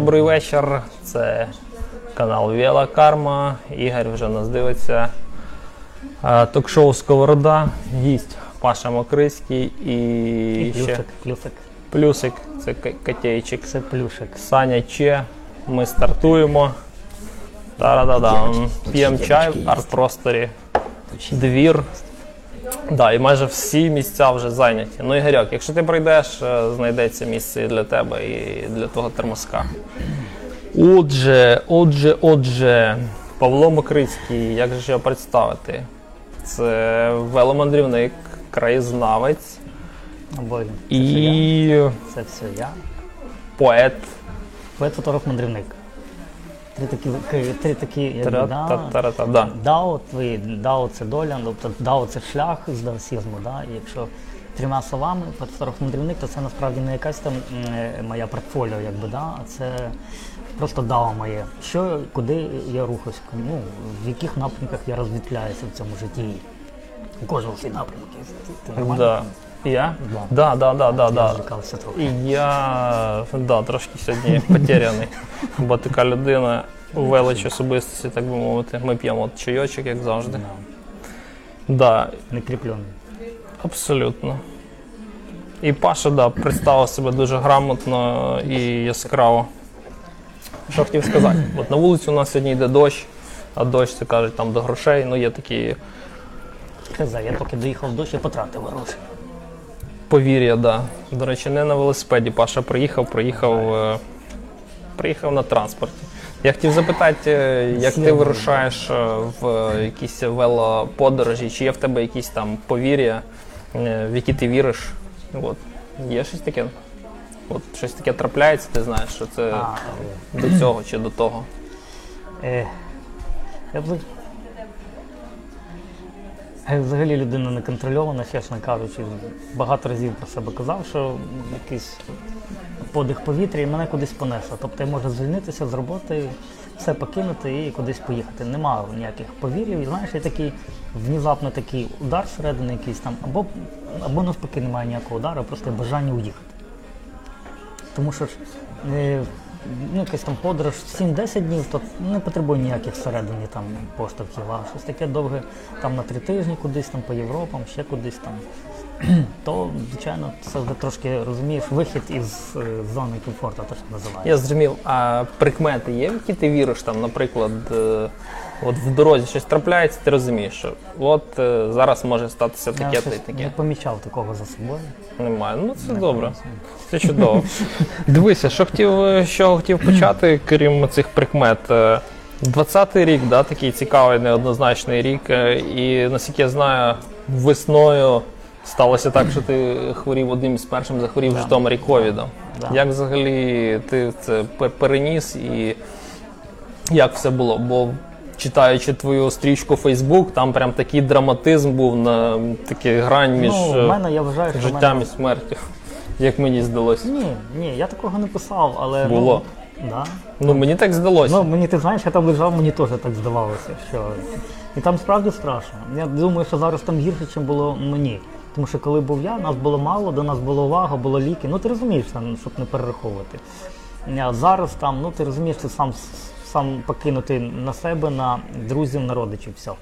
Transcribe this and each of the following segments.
Добрий вечір. Це канал Віла Карма. Ігор вже нас дивиться. Е, Ток-шоу Сковорода. Гість Паша Мокрицький і, І ще плюсик, плюсик. плюсик. Це Котейчик. Це плюшик. Саня Че. Ми стартуємо. Тарададам. П'ємо чай в арт-просторі. Двір. Да, і майже всі місця вже зайняті. Ну, Ігорьок, якщо ти прийдеш, е, знайдеться місце і для тебе, і для того термоска. Отже, отже, отже, Павло Мокрицький, як же його представити? Це веломандрівник, краєзнавець Або і Це все я. поет. Поет фотограф мандрівник. Три такі, три такі да, Дао, твої, дао це доля, тобто дао це шлях з даосізму. Да? І якщо трьома словами, мандрівник, то це насправді не якась там моя портфоліо, якби, да? а це просто дао моє. Що, куди я рухаюсь, ну, в яких напрямках я розвітляюся в цьому житті. У кожного свій напрямок. Я? Да. Да, да, да, да. І я да, трошки сьогодні потеряний, бо така людина у величі особистості, так би мовити. Ми п'ємо от чайочок, як завжди. Да. Не кріплений. абсолютно. І Паша, да, представив себе дуже грамотно і яскраво. Що хотів сказати? От на вулиці у нас сьогодні йде дощ, а дощ це кажуть там до грошей. Ну є такі я поки доїхав в дощ, я потратив гроші. Повір'я, да. До речі, не на велосипеді Паша приїхав, приїхав, е, приїхав на транспорті. Я хотів запитати, е, як ти вирушаєш е, в якісь велоподорожі, чи є в тебе якісь там повір'я, е, в які ти віриш? От. Є щось таке? От щось таке трапляється, ти знаєш, що це А, до цього чи до того. е, я б... Взагалі людина неконтрольована, чесно кажучи. Багато разів про себе казав, що якийсь подих повітря і мене кудись понесло. Тобто я можу звільнитися з роботи, все покинути і кудись поїхати. Нема ніяких повірів. І знаєш, є такий внезапно такий удар всередині якийсь там, або, або навпаки немає ніякого удару, просто бажання уїхати. Тому що ж е, ну, якась там подорож 7-10 днів, то не потребує ніяких всередині там поштовхів, а щось таке довге там на три тижні кудись там по Європам, ще кудись там. То, звичайно, це вже трошки розумієш вихід із е, зони комфорту, то що називається. Я зрозумів, а прикмети є, в які ти віриш, там, наприклад, е, от в дорозі щось трапляється, ти розумієш, що от е, зараз може статися Я таке та й щось не помічав такого за собою. Немає. Ну це добре. Це чудово. Дивися, що хотів, що хотів почати, крім цих прикмет. Е, 20-й рік, да, такий цікавий, неоднозначний рік. І наскільки я знаю, весною сталося так, що ти хворів одним із першим захворів в Житомирі ковідом. Да. Як взагалі ти це переніс і як все було? Бо читаючи твою стрічку Facebook, там прям такий драматизм був на такий грань між ну, в мене я вважаю, що життям мене... і смертю, як мені здалося. Ні, ні, я такого не писав, але Було. Ну, да. Ну мені так здалося. Ну, мені ти знаєш, я там лежав, мені теж так здавалося, що. І там справді страшно. Я думаю, що зараз там гірше, ніж було мені. Тому що коли був я, нас було мало, до нас було увага, було ліки. Ну ти розумієш, там, щоб не перераховувати. А зараз там, ну ти розумієш, ти сам, сам покинути на себе, на друзів, на родичів, все.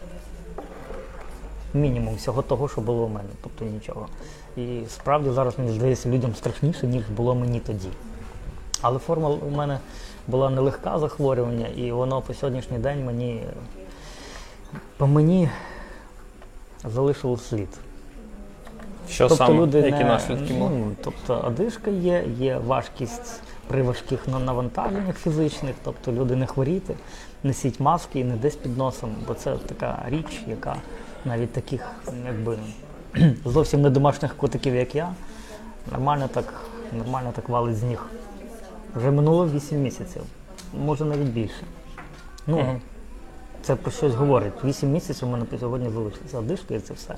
Мінімум всього того, що було у мене, тобто нічого. І справді зараз мені здається людям страшніше, ніж було мені тоді. Але форма у мене була нелегка захворювання, і воно по сьогоднішній день мені по мені залишило слід. Що тобто саме, люди які не, наслідки мали? ну, тобто одишка є, є важкість при важких навантаженнях фізичних, тобто люди не хворіти, несіть маски і не десь під носом, бо це така річ, яка навіть таких якби зовсім не домашніх котиків, як я, нормально так, нормально так валить з ніг. Вже минуло 8 місяців, може навіть більше. Ну, це про щось говорить. 8 місяців у мене по сьогодні залишилася одишка і це все.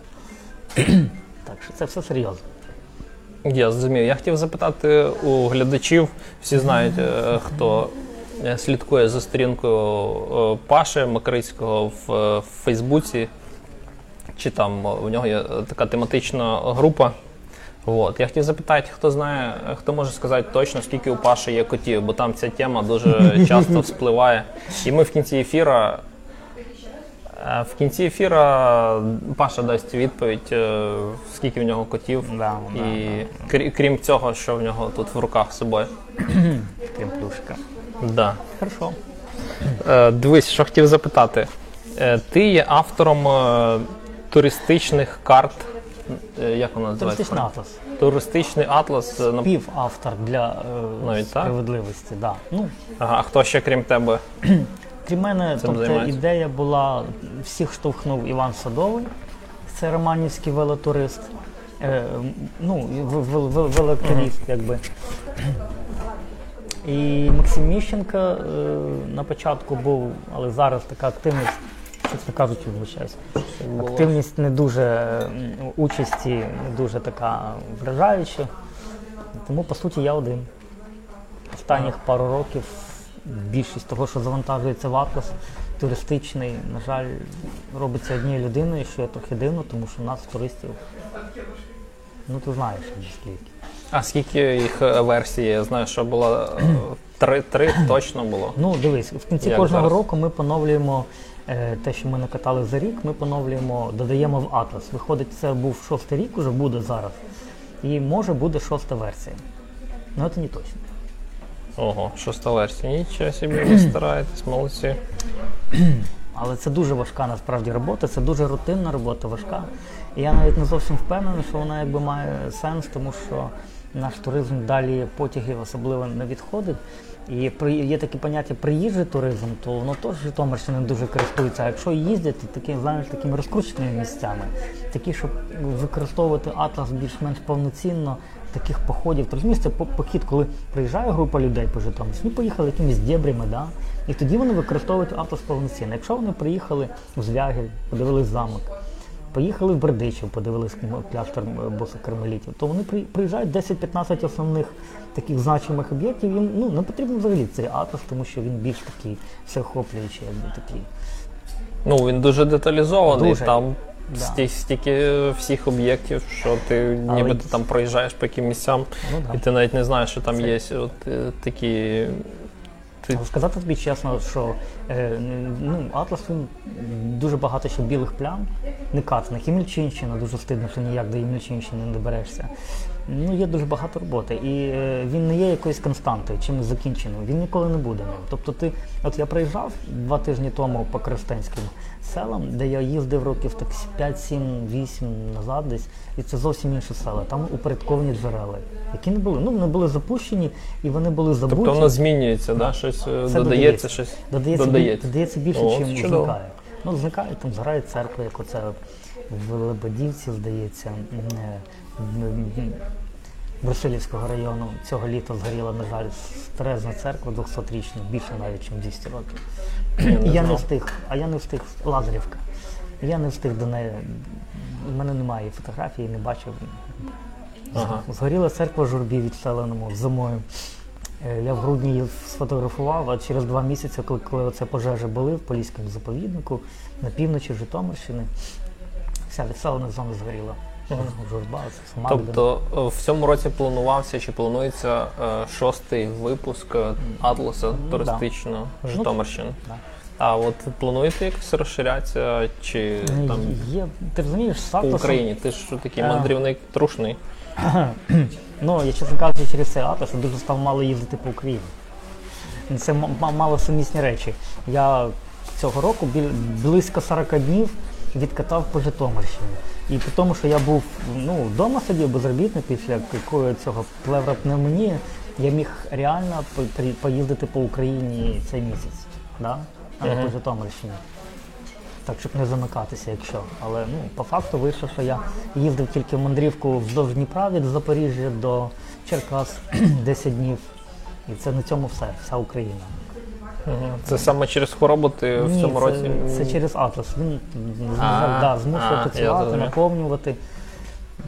Так що це все серйозно. Я зрозумів. Я хотів запитати у глядачів, всі знають, е, хто е, слідкує за сторінкою е, Паши Макрицького в, Фейсбуці, чи там у нього є така тематична група. От. Я хотів запитати, хто знає, хто може сказати точно, скільки у Паші є котів, бо там ця тема дуже часто вспливає. І ми в кінці ефіра. Е, В кінці ефіра Паша дасть відповідь, е, скільки в нього котів. Да, да, І крі- крім цього, що в нього тут в руках з собою. крім плюшка. Да. Хорошо. Е, дивись, що хотів запитати. Ти є автором туристичних карт. Як вона називається? Туристичний атлас. Туристичний атлас. Співавтор для е, Навіть так? справедливості. Да. Ну, Ага, а хто ще крім тебе? Крім мене, Цим тобто займається? ідея була, всіх штовхнув Іван Садовий, це романівський велотурист, е, ну, велотурист, якби. І Максим Міщенко е, на початку був, але зараз така активність, чесно кажучи, вибачаюсь. Активність не дуже участі не дуже така вражаюча. Тому, по суті, я один. Останніх пару років більшість того, що завантажується в Атлас, туристичний, на жаль, робиться однією людиною, що є трохи дивно, тому що у нас туристів, ну ти знаєш, скільки. А скільки їх е, версій? Я знаю, що було е, три, три точно було. Ну, дивись, в кінці Як кожного зараз? року ми поновлюємо е, те, що ми накатали за рік, ми поновлюємо, додаємо в Атлас. Виходить, це був шостий рік, уже буде зараз. І може буде шоста версія. Ну, це не точно. Ого, шоста версія. Нічого собі ви стараєтесь, молодці. Але це дуже важка насправді робота, це дуже рутинна робота, важка. І я навіть не зовсім впевнений, що вона якби має сенс, тому що наш туризм далі потягів особливо не відходить. І при є таке поняття приїжджий туризм, то воно теж Житомирщина дуже користується. А якщо їздять, то такі, знаєш, такими розкрученими місцями, такі, щоб використовувати атлас більш-менш повноцінно, таких походів. Ти розумієш, це похід, коли приїжджає група людей по Житомирщині, вони поїхали якимись дєбрями, да? і тоді вони використовують атлас повноцінно. Якщо вони приїхали в Звягель, подивились замок, поїхали в Бердичів, подивились кляштер м, босокармелітів, то вони приїжджають 10-15 основних таких значимих об'єктів. Їм ну, не потрібно взагалі цей атлас, тому що він більш такий всеохоплюючий, якби такий. Ну, він дуже деталізований, Дуже. там Да. сті- стільки всіх об'єктів, що ти Але- ти там проїжджаєш по яким місцям, Ну, і ти навіть не знаєш, що там Це- є от, е, такі. Ти... Сказати тобі чесно, що е, ну, Атлас він дуже багато ще білих плям, не кат, на Хімельчинщина, дуже стидно, що ніяк до Хімельчинщини не доберешся. Ну, є дуже багато роботи. І е, він не є якоюсь константою, чимось закінченим. Він ніколи не буде ним. Тобто ти, от я приїжджав два тижні тому по Крестенським селам, де я їздив років так 5, 7, 8 назад десь, і це зовсім інші села. Там упорядковані джерела, які не були. Ну, вони були запущені і вони були забуті. Тобто воно змінюється, да? щось е, додається, щось Додається, додається. додається більше, О, чим чудово. зникає. Ну, зникає, там згорає церква, як оце в Лебедівці, здається, м, е, Брусилівського району. Цього літа згоріла, на жаль, старезна церква 200-річна, більше навіть, ніж 200 років. Я не не встиг, а я не встиг Лазарівка. Я не встиг до неї. У мене немає фотографії, не бачив. Ага. Згоріла церква журбі відселеному зимою. Е, Я в грудні її сфотографував, а через два місяці, коли, коли це пожежі були в Поліському заповіднику на півночі Житомирщини, вся відселена зона згоріла. Журба. Тобто е, в цьому році планувався чи планується е, шостий випуск Атласа туристичного Ну, Житомирщини. да. А от плануєте якось розширятися чи там Є, ти розумієш, з по Україні? Ти ж такий Е. мандрівник трушний. Ну, я чесно кажучи, через цей атлас я дуже став мало їздити по Україні. Це мало сумісні речі. Я цього року біль- близько 40 днів відкатав по Житомирщині. І при тому, що я був ну, вдома сидів безробітний після якої цього плевропневмонії, я міг реально поїздити по Україні цей місяць, да? а не по Житомирщині. Так, щоб не замикатися, якщо. Але ну, по факту вийшло, що я їздив тільки в мандрівку вздовж Дніпра від Запоріжжя до Черкас 10 днів. І це на цьому все, вся Україна. Це саме через хворобу ти в цьому це, році. це через Атлас. Він А, да, змушує а, я працювати, зрозумів. наповнювати.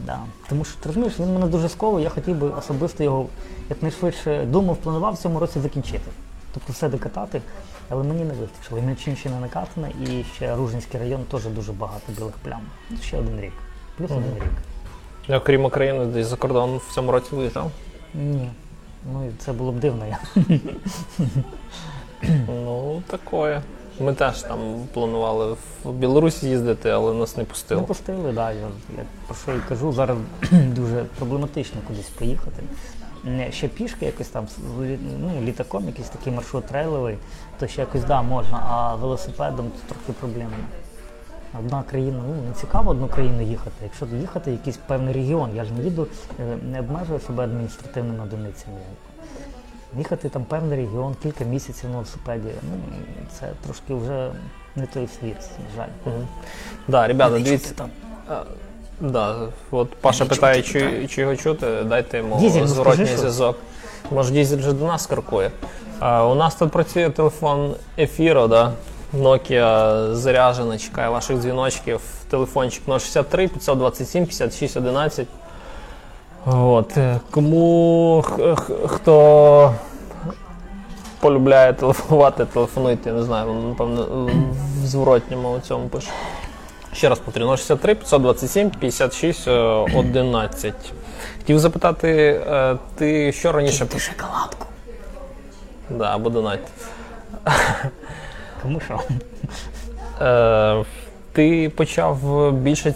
Да. Тому що ти розумієш, він мене дуже сковує, я хотів би особисто його якнайшвидше думав, планував в цьому році закінчити. Тобто все докатати, але мені не вистачило. І Мельчинщина накатана, і ще Ружинський район теж дуже багато білих плям. Ну, Ще один рік. Плюс Мгм. один рік. Окрім України, десь за кордон в цьому році виїжджав. Ні. Ну і це було б дивно. Я. Ну, такое. Ми теж там планували в Білорусі їздити, але нас не пустили. Не пустили. пустили, да, я, я про що і кажу, зараз дуже проблематично кудись поїхати. Ще пішки якось там, ну, літаком, якийсь такий маршрут трейловий, то ще якось да, можна, а велосипедом то трохи проблемно. Одна країна, ну не цікаво одну країну їхати. Якщо їхати якийсь певний регіон, я ж не їду, е, не обмежую себе адміністративними одиницями. Їхати там певний регіон, кілька місяців на велосипеді, ну це трошки вже не той світ, на жаль. Мгм. Да, ребята, дивіться. там. Да, от Паша питає, чи, чи його чути, дайте йому Дізель, ну, зворотній зв'язок. Може, дізель вже до нас каркує. А, у нас тут працює телефон Ефіро, да? Nokia заряджена, чекає ваших дзвіночків. Телефончик 063 527 56 11. От. е, Кому х- хто полюбляє телефонувати, телефонуйте, я не знаю, напевно, в зворотньому цьому пише. Ще раз повторю, 063 527 56 е, 11. Хотів запитати, е, ти що раніше Ти шоколадку. Да, або донать. Кому що? Е, ти почав більше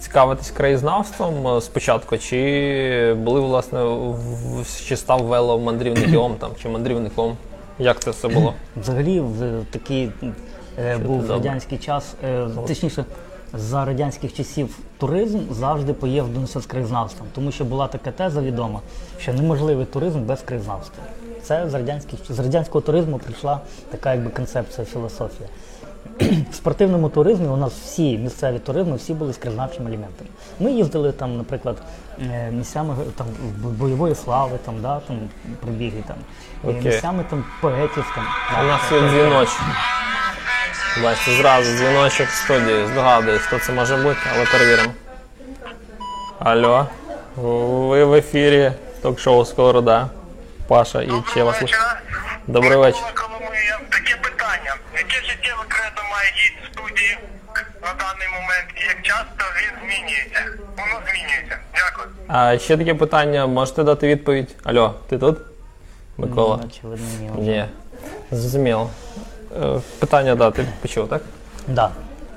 цікавитись краєзнавством е, спочатку, чи були, власне, чи став веломандрівником там, чи мандрівником? Як це все було? Взагалі, в такий е, був радянський час, е, точніше, за радянських часів туризм завжди поєднувався з краєзнавством, тому що була така теза відома, що неможливий туризм без краєзнавства. Це з радянських з радянського туризму прийшла така якби концепція, філософія. В спортивному туризмі у нас всі місцеві туризми всі були з краєзнавчим елементом. Ми їздили там, наприклад, е, місцями там бойової слави, там, да, там пробіги там, е, Окей. місцями там поетів там. У нас є дзвіночок. Бачите, зразу дзвіночок в студії. Здогадуюсь, хто це може бути, але перевіримо. Алло, ви в ефірі ток-шоу Сковорода. Паша і я? Добрий вечір. Коломия. Таке питання. Яке життєве кредо має гід в студії на даний момент і як часто він змінюється? Воно змінюється. Дякую. А ще таке питання, можете дати відповідь? Алло, ти тут? Микола? Ну, очевидно, ні. Ні. Зрозуміло. Е, Питання, да, ти почув, так? Да.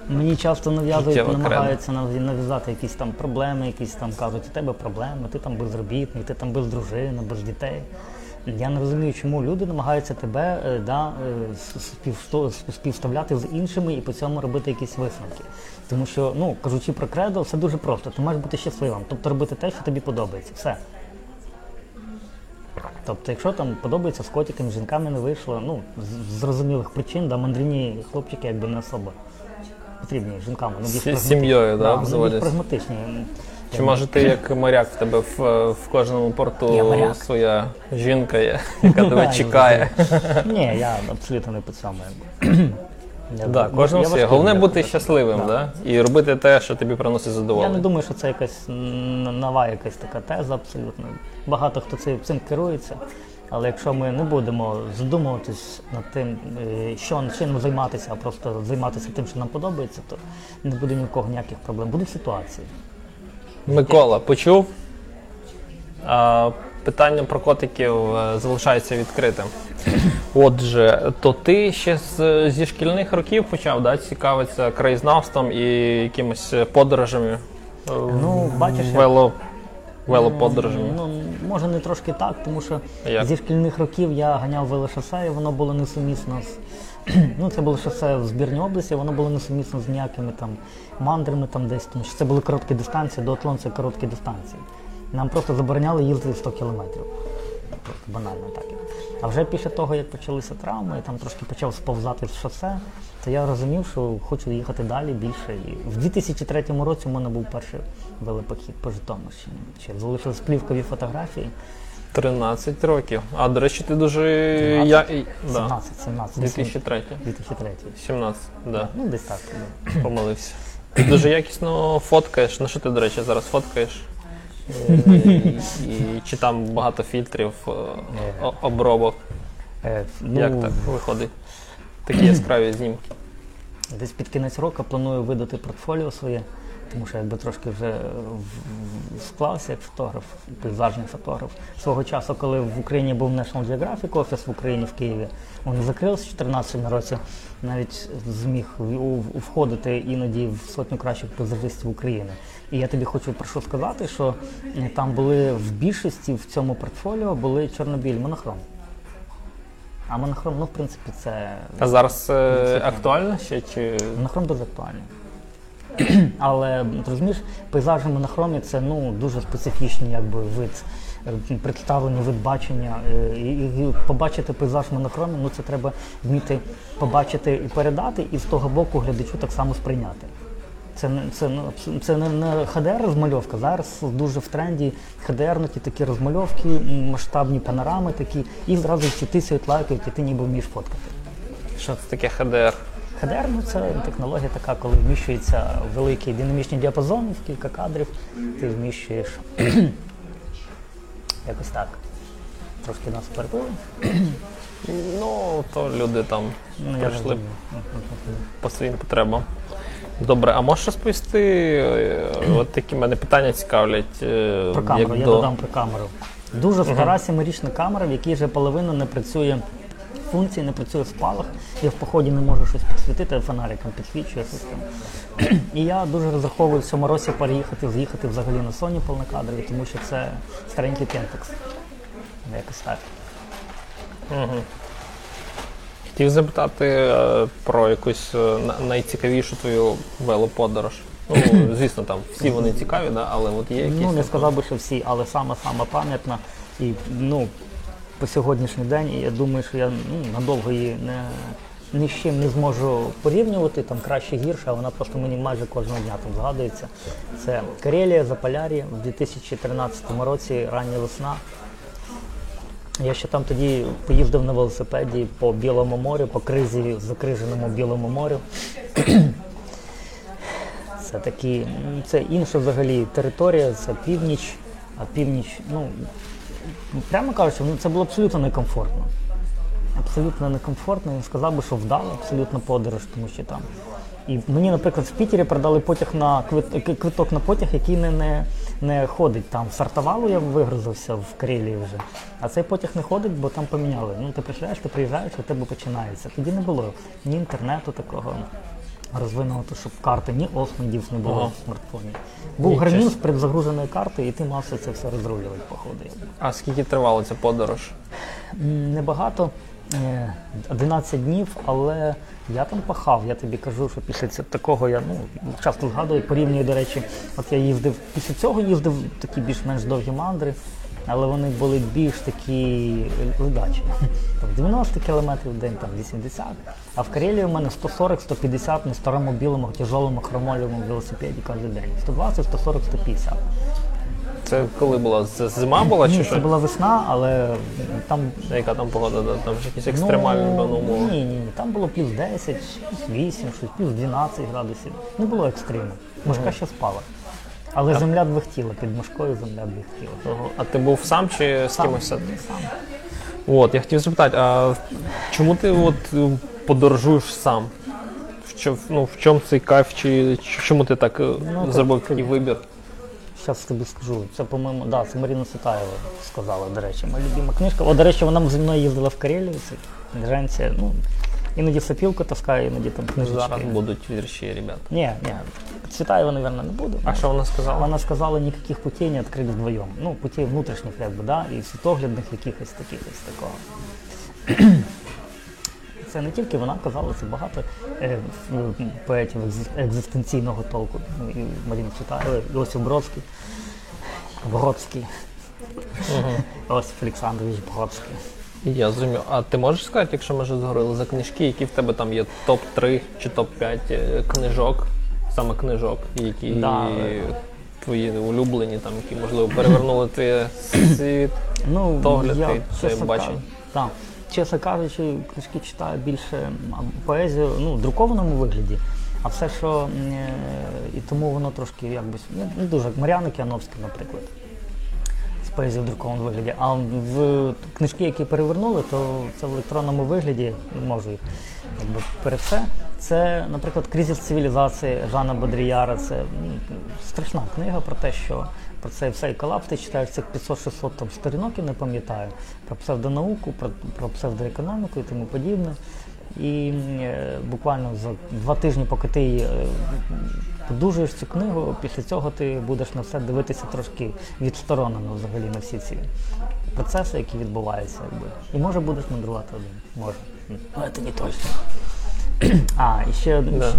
Мені часто нав'язують, Життєва намагаються нав- нав'язати якісь там проблеми, якісь там кажуть, у тебе проблеми, ти там безробітний, ти там без дружини, без дітей. Я не розумію, чому люди намагаються тебе е, да, е, співставляти з іншими і по цьому робити якісь висновки. Тому що, ну, кажучи про кредо, все дуже просто. Ти маєш бути щасливим, тобто робити те, що тобі подобається. Все. Тобто, якщо там подобається з котиками, з жінками не вийшло, ну, з зрозумілих причин, да, мандрівні хлопчики якби не особо потрібні жінкам. З сім'єю, да, прагматичні. Чи може ти як моряк в тебе в, в кожному Я порту моряк. своя жінка є, яка тебе чекає? Ні, я абсолютно не цьому. Я- Да, я своє. важкий Головне для бути щасливим, да. і робити те, що тобі приносить Я не задоволення. думаю, що це якась н- нова якась така теза абсолютно. Багато хто цим, цим керується. Але якщо ми не будемо задумуватись над тим, е, що чим займатися, а просто займатися тим, що нам подобається, то не буде ні в кого ніяких проблем. Будуть ситуації. Микола, почув? А, питання про котиків е, залишається відкритим. Отже, то ти ще з, зі шкільних років почав да, цікавитися краєзнавством і якимись подорожами? Ну, бачиш, вело, велоподорожами. Ну, може не трошки так, тому що Як? зі шкільних років я ганяв велошосе, і воно було несумісно з. Ну, це було шосе в збірній області, воно було несумісно з ніякими там мандрами там десь, тому що це були короткі дистанції, дуатлон це короткі дистанції. Нам просто забороняли їздити 100 кілометрів. Просто банально так. А вже після того, як почалися травми, я там трошки почав сповзати з шосе, то я розумів, що хочу їхати далі більше. І в 2003 році у мене був перший велопохід по Житомирщині. Залишились плівкові фотографії. 13 років. А до речі, ти дуже. 17? Я... 17, 17, 2003. 2003. 17, да. Ну, десь так. да. Помилився. Ти дуже якісно фоткаєш. Ну що ти, до речі, зараз фоткаєш? Е, і, і чи там багато фільтрів, е, о- обробок? Е, ну, Як так виходить? Такі яскраві знімки. Десь під кінець року планую видати портфоліо своє, тому що якби трошки вже е, склався як фотограф, пейзажний фотограф. Свого часу, коли в Україні був National Geographic офіс в Україні в Києві, він закрився в 2014 році, навіть зміг входити іноді в сотню кращих пейзажистів України. І я тобі хочу про що сказати, що е, там були в більшості в цьому портфоліо були чорнобіль монохром. А монохром, ну в принципі, це А зараз е, актуально ще чи Монохром дуже актуальний. Але розумієш, пейзажі монохромі це ну дуже специфічний якби вид е, представлення, вид бачення. Е, І, і побачити пейзаж монохромі, ну це треба вміти побачити і передати, і з того боку глядачу так само сприйняти. Це це, це не, не ХДР розмальовка. Зараз дуже в тренді ХДРнуті такі розмальовки, масштабні панорами такі, і зразу всі тисяють, лайкають, і ти ніби вмієш фоткати. що це таке ХДР? HDR ну, це технологія така, коли вміщується великий динамічний діапазон в кілька кадрів, ти вміщуєш якось так. Трошки нас перебили. Ну, то люди там Ну, прийшли по своїм потребам. Добре, а можеш розповісти, е, от такі мене питання цікавлять. е, Про камеру, як я до- додам про камеру. Дуже стара сімирічна камера, в якій вже половина не працює функції, не працює спалах. Я в поході не можу щось підсвітити, фонариком підсвічує щось там. І я дуже розраховую в цьому році переїхати, з'їхати взагалі на Sony повнокадрові, тому що це старенький Pentax. Якось так. Хотів запитати е, про якусь е, найцікавішу твою велоподорож. Ну, звісно, там всі вони цікаві, да? але от є якісь. Ну, не сказав би, що всі, але сама пам'ятна. І ну, по сьогоднішній день і я думаю, що я ну, надовго її не, ні з чим не зможу порівнювати, там краще гірше, а вона просто мені майже кожного дня там згадується. Це Карелія, Заполяр'я в 2013 році, рання весна. Я ще там тоді поїздив на велосипеді по Білому морю, по кризі закриженому Білому морю. Це такі, це інша взагалі територія, це північ, а північ, ну прямо кажучи, ну це було абсолютно некомфортно. Абсолютно некомфортно. Я сказав би, що вдала абсолютно подорож, тому що там. І мені, наприклад, в Пітері продали потяг на квит- квиток на потяг, який не, не, не ходить. Там сартавалу я вигрузився в Карелії вже. А цей потяг не ходить, бо там поміняли. Ну ти приїжджаєш, ти приїжджаєш, у тебе починається. Тоді не було ні інтернету такого розвинутого, щоб карти, ні осмендів не було Ага. в смартфоні. Був Нічого гармін з собі. предзагруженою картою, і ти мав все це все розрулювати, походу. А скільки тривала ця подорож? Небагато, е, 11 днів, але я там пахав. Я тобі кажу, що після цього такого я ну, часто згадую, порівнюю, до речі, от я їздив, після цього їздив такі більш-менш довгі мандри, але вони були більш такі ледачі. Там 90 кілометрів в день, там 80. А в Карелії у мене 140-150 на старому білому тяжолому хромольному велосипеді кожен день. 120, 140, 150. Це коли була? З- Зима була чи Ні, що? це була весна, але там Яка там погода? Да? Там ж якісь екстремальні ну, ну, умови. Ні, ні, ні. Там було плюс 10, плюс 8, плюс 12 градусів. Не було екстриму. Мошка ще спала. Але земля двихтіла, під мошкою земля двихтіла. Ага. А ти був сам чи з Сам. кимось? Сам. От, я хотів запитати, а чому ти от е, подорожуєш сам? В чому, ну, в чому цей кайф, чи чому ти так е, Ну, зробив такий вибір? Зараз тобі скажу. Це, по-моєму, да, це Маріна Сутаєва сказала, до речі, моя любима книжка. О, до речі, вона зі мною їздила в Карелію, це Женція. Ну, іноді сопілку таскає, іноді там книжечки. Зараз будуть вірші, ребят. Ні, ні. Цвітаєва, мабуть, не буду. А що вона сказала? Вона сказала, никаких путей не открыть вдвоем. Ну, путей внутрішніх, якби, да, і світоглядних якихось таких ось такого. Це не тільки вона казала, це багато е, поетів екзистенційного толку. Ну, і Маріна Цвітаєва, Йосиф Бродський, Бродський, Йосиф Олександрович Бродський. Я зрозумів. А ти можеш сказати, якщо ми вже зговорили за книжки, які в тебе там є топ-3 чи топ-5 е, книжок, саме книжок, які Да. твої улюблені, там, які, можливо, перевернули твій світ. Ну, і це бачення. Так. Чесно кажучи, книжки читаю більше поезію ну, в друкованому вигляді. А все, що е, і тому воно трошки якби ну, не дуже як Мар'яна Кіановська, наприклад. З поезії в друкованому вигляді. А в книжки, які перевернули, то це в електронному вигляді, можу їх якби перед це. Це, наприклад, кризис цивілізації Жана Бодріяра. Це страшна книга про те, що про цей всей колапс ти читаєш цих 500-600 там сторінок, я не пам'ятаю, про псевдонауку, про, про псевдоекономіку і тому подібне. І е, буквально за два тижні, поки ти е, подужуєш цю книгу, після цього ти будеш на все дивитися трошки відсторонено взагалі на всі ці процеси, які відбуваються. Якби. І може будеш мандрувати один. Може. Але це не точно. А, і ще Да.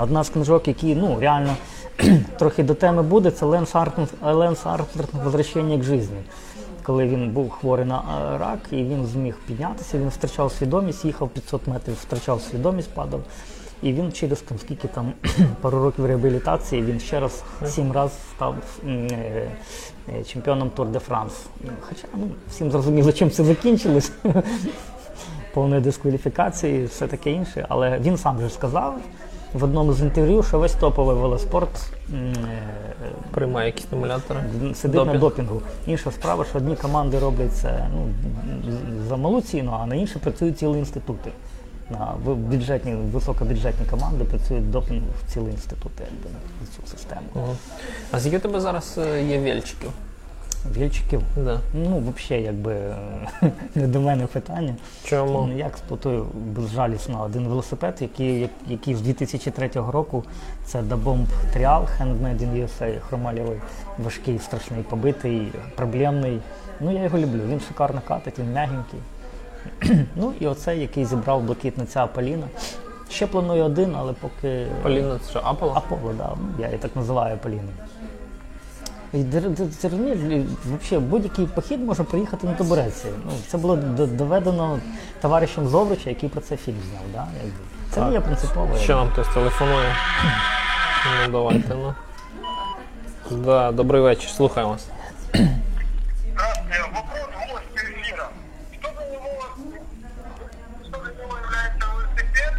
одна з книжок, які ну, реально трохи до теми буде, це Ленс Армстронг «Возвращення к житті». Коли він був хворий на е, рак і він зміг піднятися, він втрачав свідомість, їхав 500 метрів, втрачав свідомість, падав. І він через там скільки там пару років реабілітації він ще раз сім разів став е, е, чемпіоном Тур де Франс. Хоча ну, всім зрозуміло, чим це закінчилось. Повної дискваліфікації, все таке інше. Але він сам же сказав в одному з інтерв'ю, що весь топовий велоспорт е, Приймає якісь стимулятори. сидить на допінгу. Інша справа, що одні команди роблять це ну, за малу ціну, а на інші працюють цілі інститути. На бюджетні, високобюджетні команди працюють допінг в цілі інститути якби, на цю систему. Мгм. А скільки у тебе зараз е, є вільчиків? Вільчиків, Да. ну, взагалі, якби не до мене питання. Чому? Ну, Я експлуатую безжалісно один велосипед, який, який з 2003 року це Dabomb Trial Handmade in USA, хромалєвий, важкий, страшний, побитий, проблемний. Ну я його люблю. Він шикарно катить, він м'ягенький. ну і оцей, який зібрав блакитна ця Поліна. Ще планую один, але поки Поліна, це що, Аполло? Аполло, да, ну, я її так називаю розумієш, взагалі будь-який похід може приїхати на табуреці. Ну, це було доведено товаришем Зоврича, який про це фільм зняв. Да? Якби. Це не є принципово. Що нам хтось телефонує? Ну давайте, ну. Да, добрий вечір, слухаємо вас. Здравствуйте. Вопрос гостю эфира. Что для него, что для него является велосипед?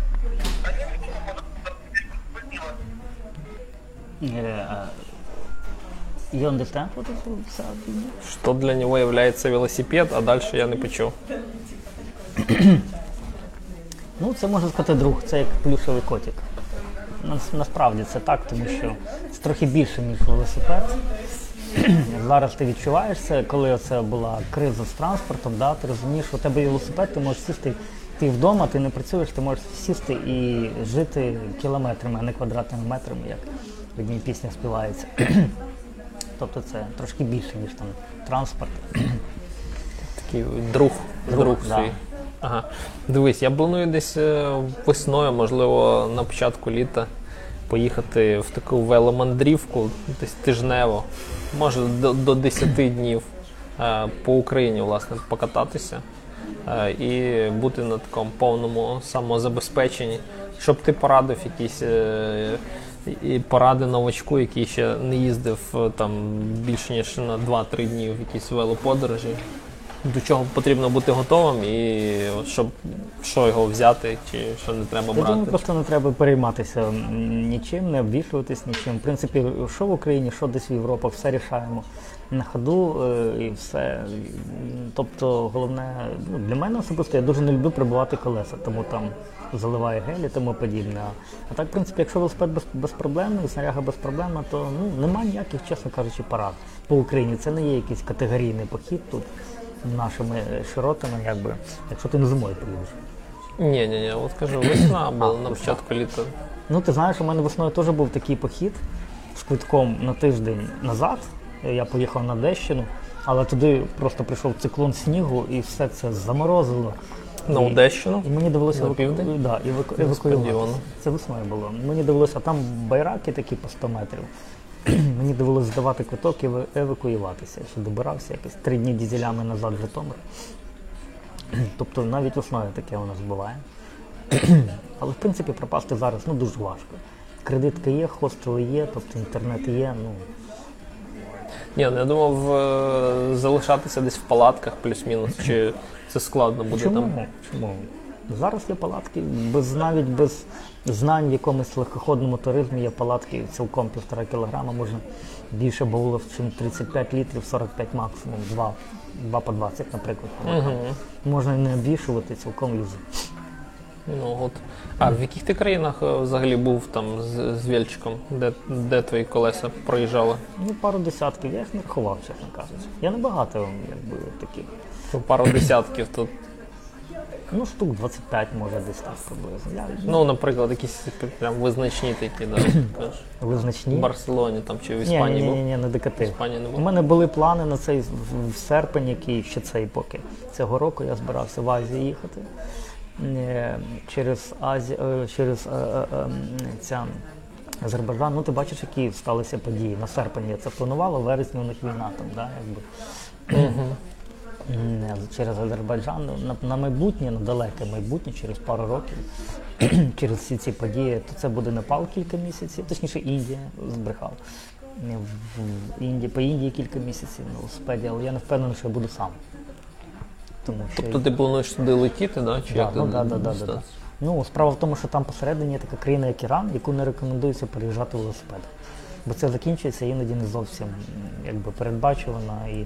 Один слово, Спасибо. Е, а, You understand what it для нього є велосипед, а далі я не почув. Ну, це можна сказати друг, це як плюшевий котик. Нас- Насправді це так, тому що це трохи більше, ніж велосипед. Зараз ти відчуваєш це, коли це була криза з транспортом, да, ти розумієш, що у тебе є велосипед, ти можеш сісти, ти вдома, ти не працюєш, ти можеш сісти і жити кілометрами, а не квадратними метрами, як в одній пісні співається. тобто це трошки більше, ніж там транспорт. Такий друг, друг, Друг, да. свій. Ага. Дивись, я планую десь е, весною, можливо, на початку літа поїхати в таку веломандрівку, десь тижнево, може до, до 10 днів е, по Україні, власне, покататися е, і бути на такому повному самозабезпеченні, щоб ти порадив якісь. І поради новачку, який ще не їздив е, там більше ніж на 2-3 дні в якісь велоподорожі. До чого потрібно бути готовим, і щоб що його взяти, чи що не треба Я думаю, просто не треба перейматися нічим, не обвішуватись нічим. В принципі, що в Україні, що десь в Європі, все рішаємо на ходу е, і все. Тобто, головне, ну, для мене особисто я дуже не люблю прибувати колеса, тому там заливає гель і тому подібне. А- так, в принципі, якщо велосипед без, безпроблемний, снаряга безпроблемна, то ну, нема ніяких, чесно кажучи, парад по Україні. Це не є якийсь категорійний похід тут нашими е, широтами, якби, якщо ти не зимою приїдеш. Ні, ні, ні, от кажу, весна була на початку літа. Ну, ти знаєш, у мене весною теж був такий похід з квитком на тиждень назад. Я поїхав на Одещину, але туди просто прийшов циклон снігу і все це заморозило. На Одещину? І мені довелося На південь? Да, еваку- евакуюватися. Це весною було. Мені довелося, там байраки такі по 100 метрів. Мені довелося здавати квиток і евакуюватися. Я ще добирався якось три дні дізелями назад в Житомир. Тобто навіть весною таке у нас буває. Але в принципі пропасти зараз ну, дуже важко. Кредитка є, хостели є, тобто інтернет є. Ну, Ні, ну, я думав е, залишатися десь в палатках плюс-мінус, чи це складно буде чому? там. Чому? Зараз є палатки, без навіть без знань в якомусь легкоходному туризмі є палатки цілком півтора кілограма, можна більше баулів, чим 35 літрів, 45 максимум, 2, 2 по 20, наприклад. Можна і не обвішувати, цілком лізе. Ну от. А в яких ти країнах е, взагалі був там з, з Вільчиком? Де, де твої колеса проїжджали? Ну, пару десятків, я їх не рахував, чесно кажучи. Я не багато якби таких. Пару десятків тут. Ну, штук 25, може, десь так приблизно. Я, Ну, наприклад, якісь прям визначні такі, да, кажеш. визначні. в Барселоні там чи в Ні, Іспанії ні, був? ні, ні, не В. Іспанії не У був. мене були плани на цей в- в серпень, який ще цей поки. Цього року я збирався в Азію їхати. Е, Через Азію, е, через е, е, е, м, ця Азербайджан. Ну, ти бачиш, які сталися події. На серпень я це планувала, в вересні у них війна там, да, якби. Через Азербайджан на, на майбутнє, на далеке майбутнє, через пару років, через всі ці події, то це буде Непал кілька місяців, точніше Індія збрехав. В, в Індії, по Індії кілька місяців на велосипеді, але я не впевнений, що я буду сам. Тому що Тобто ти плануєш туди летіти, да? Чи Да, як ну, ти да, да, да, да, да. Ну, справа в тому, що там посередині є така країна, як Іран, яку не рекомендується переїжджати велосипедом. Бо це закінчується іноді не зовсім якби, передбачувано. І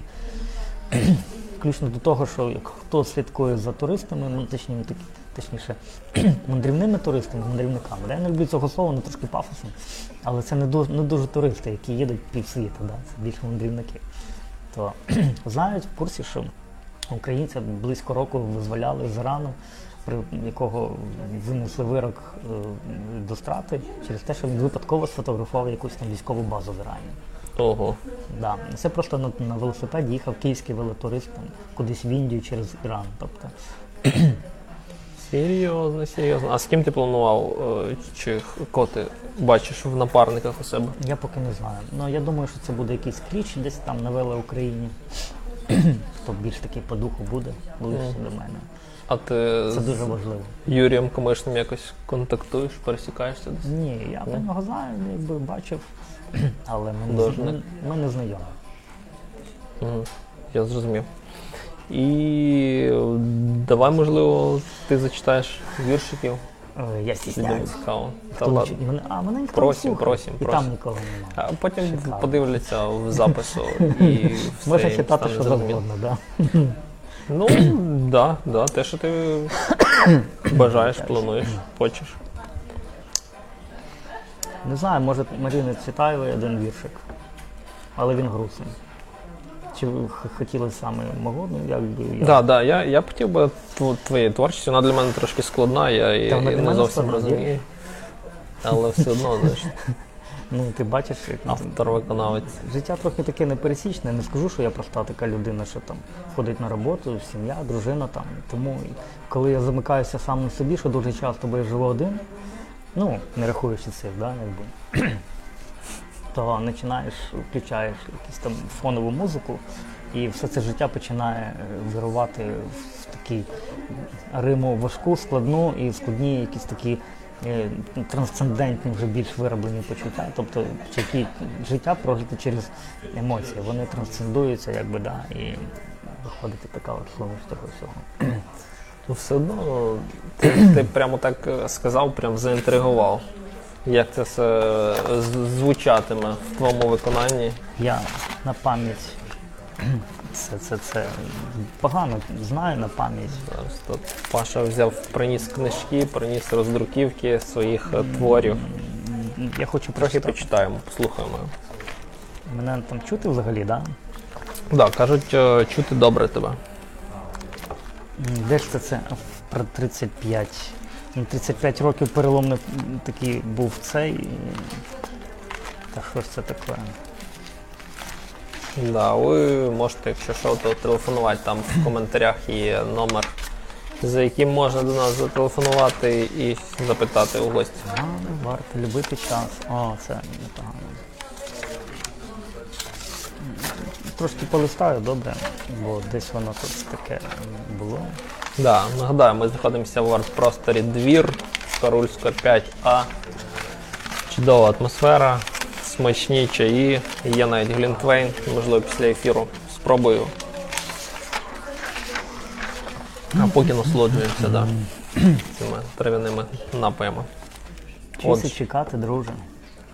включно до того, що як хто слідкує за туристами, ну, точніше, точніше мандрівними туристами, мандрівниками. Я не люблю цього слова, воно трошки пафосно, але це не дуже, не дуже туристи, які їдуть півсвіту, да? це більше мандрівники. То знають в курсі, що українця близько року визволяли з Ірану, при якого винесли вирок е, до страти через те, що він випадково сфотографував якусь там військову базу в Ірані. Ого. Да. Це просто на, на велосипеді їхав київський велотурист там, кудись в Індію через Іран. Тобто, Серйозно, серйозно. А з ким ти планував? е, Чи кого ти бачиш в напарниках у себе? я поки не знаю. Ну я думаю, що це буде якийсь кліч десь там на велоукраїні. Хто більш такий по духу буде, ближче до мене. А ти Це з дуже важливо. Юрієм Комишним якось контактуєш, пересікаєшся? Ні, я про нього знаю, якби бачив, але ми не, ми, ми не знайомі. Мгм. Я зрозумів. І давай, можливо, ти зачитаєш віршиків. Е, Я Буде стісняюсь. цікаво. Та Хто ладно. Мене, а мене ніхто Просім, не слухає. просім, І просім. там нікого немає. А потім Шикарно. подивляться в запису і все Можна їм читати, стане що зрозуміло. завгодно, да. Ну, да, да, те, що ти бажаєш, плануєш, хочеш. Не знаю, може Маріни Цвітаєвої один віршик, але він грустний. Чи ви хотіли саме мого? Ну, якби я... Да, да, я, я б хотів би тв- твоєю творчістю, вона для мене трошки складна, я її Та не зовсім складна, розумію. Але все одно, знаєш, Ну, ти бачиш, як автор-виконавець. життя трохи таке непересічне. Не скажу, що я проста така людина, що там ходить на роботу, сім'я, дружина там. Тому коли я замикаюся сам на собі, що дуже часто, бо я живу один, ну, не рахуючи цих, да, якби. то починаєш, включаєш якусь там фонову музику, і все це життя починає е, вирувати в такий риму важку, складну і складні якісь такі е, трансцендентні, вже більш вироблені почуття. Тобто які життя прожити через емоції, вони трансцендуються, якби да, і виходить така от суміш того всього. Ну, все одно ти, ти прямо так е, сказав, прям заінтригував. Як це все е, звучатиме в твоєму виконанні? Я на пам'ять це, це, це погано знаю на пам'ять. Тут Паша взяв, приніс книжки, приніс роздруківки своїх е, творів. Я хочу Трохи прочитати. почитаємо, послухаємо. Мене там чути взагалі, да? Да, кажуть, чути добре тебе. Де ж це це про 35? Ну, 35 років переломний такий був цей. Та що ж це таке? Да, ви можете, якщо що, то телефонувати там в коментарях є номер, за яким можна до нас зателефонувати і запитати у гості. А, варто любити час. О, це непогано. М, Трошки полистаю, добре, бо десь воно тут таке було. Да, нагадаю, ми знаходимося в арт-просторі Двір, Карульська 5А. Чудова атмосфера, смачні чаї, є навіть глінтвейн, можливо, після ефіру спробую. А поки насолоджуємося, да. цими трав'яними напоями. Чися Отже. чекати, друже,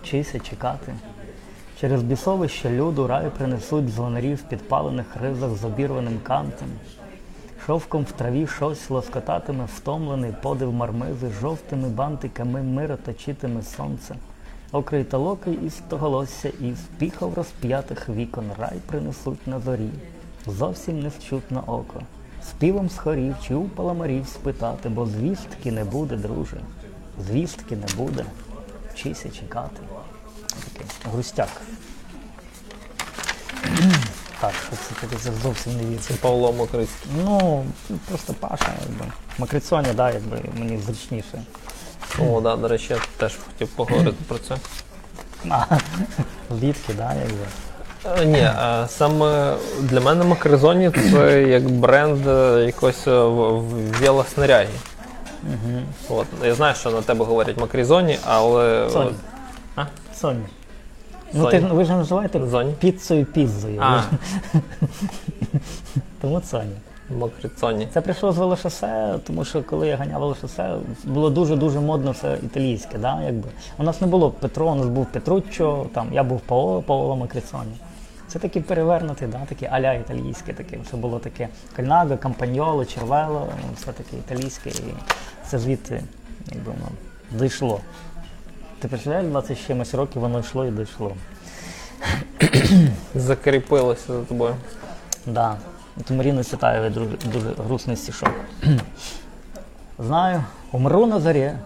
чися чекати. Через бісовище люду рай принесуть дзвонарі в підпалених ризах з обірваним кантом. Шовком в траві щось лоскотатиме втомлений подив мармизи, жовтими бантиками мира точитиме сонце. Окрий талоки із стоголосся і впіхав розп'ятих вікон рай принесуть на зорі. Зовсім не счутно око. Співом з хорів чи у паламарів спитати, бо звістки не буде, друже. Звістки не буде. Вчися чекати. Такий грустяк. Так, що це таке це зовсім не віриться. Павло Мокрицький. Ну, просто Паша, якби. Макрицоні, да, якби мені зручніше. О, да, до речі, я теж хотів поговорити про це. А, Звідки, да, якби. Е, Ні, е, саме для мене Макризоні це як бренд е, якось е, в- в- велоснаряги. От, я знаю, що на тебе говорять Макризоні, але. Соні. от- А? Соні. Ну, ти, ви ж називаєте Зоні. піцею піззою. А, Тому Соні. Макрицоні. Це прийшло з велошосе, тому що коли я ганяв велошосе, було дуже-дуже модно все італійське. Да? Якби. У нас не було Петро, у нас був Петруччо, там, я був Паоло, Паоло Макрицоні. Це такі перевернуті, да? такі аля італійське, таке, що було таке Кальнага, Кампаньоло, Червело, все таке італійське. І це звідти якби, воно дійшло. Ти представляєш, 20 з чимось років воно йшло і дійшло. Закріпилося за тобою. Да. От Маріни Цветаєвої дуже, дуже грустний стишок. Знаю, умру на заре,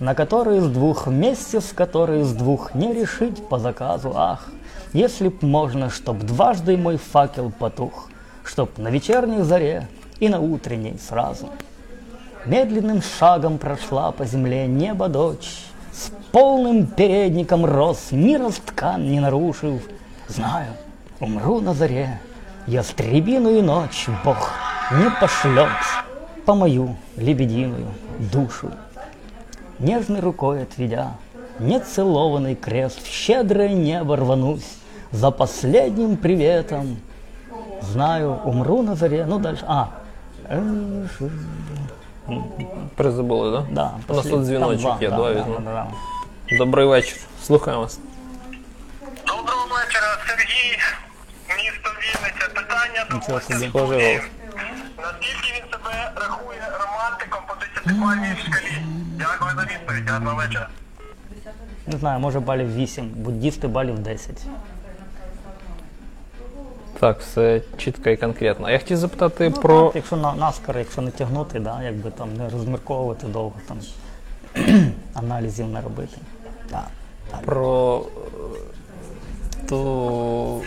на которой из двух, вместе с которой из двух не решить по заказу, ах, если б можно, чтоб дважды мой факел потух, чтоб на вечерней заре и на утренней сразу. Медленным шагом прошла по земле небо дочь, С полным передником роз, мира ткан не нарушив. Знаю, умру на заре, ястребиную ночь Бог не пошлет по мою лебединую душу. Нежной рукой отведя нецелованный крест, в щедрое небо рванусь за последним приветом. Знаю, умру на заре, ну дальше, а, э, ш- Призабули, так? да, У нас послед- тут дзвіночок там є, два, давай да, візьмемо. Добрий вечір. Слухаємо вас. Доброго вечора, Сергій. Місто Вінниця. Питання до Нічого гостя собі. студії. Наскільки він себе рахує романтиком по 10-бальній шкалі? Дякую за відповідь. Гарного вечора. Не знаю, може балів 8, буддісти балів 10. Так, все чітко і конкретно. Я хотів запитати Ну, про. так, якщо на наскар, якщо не тягнути, да, якби там не розмірковувати довго, там аналізів не робити. Про е, ту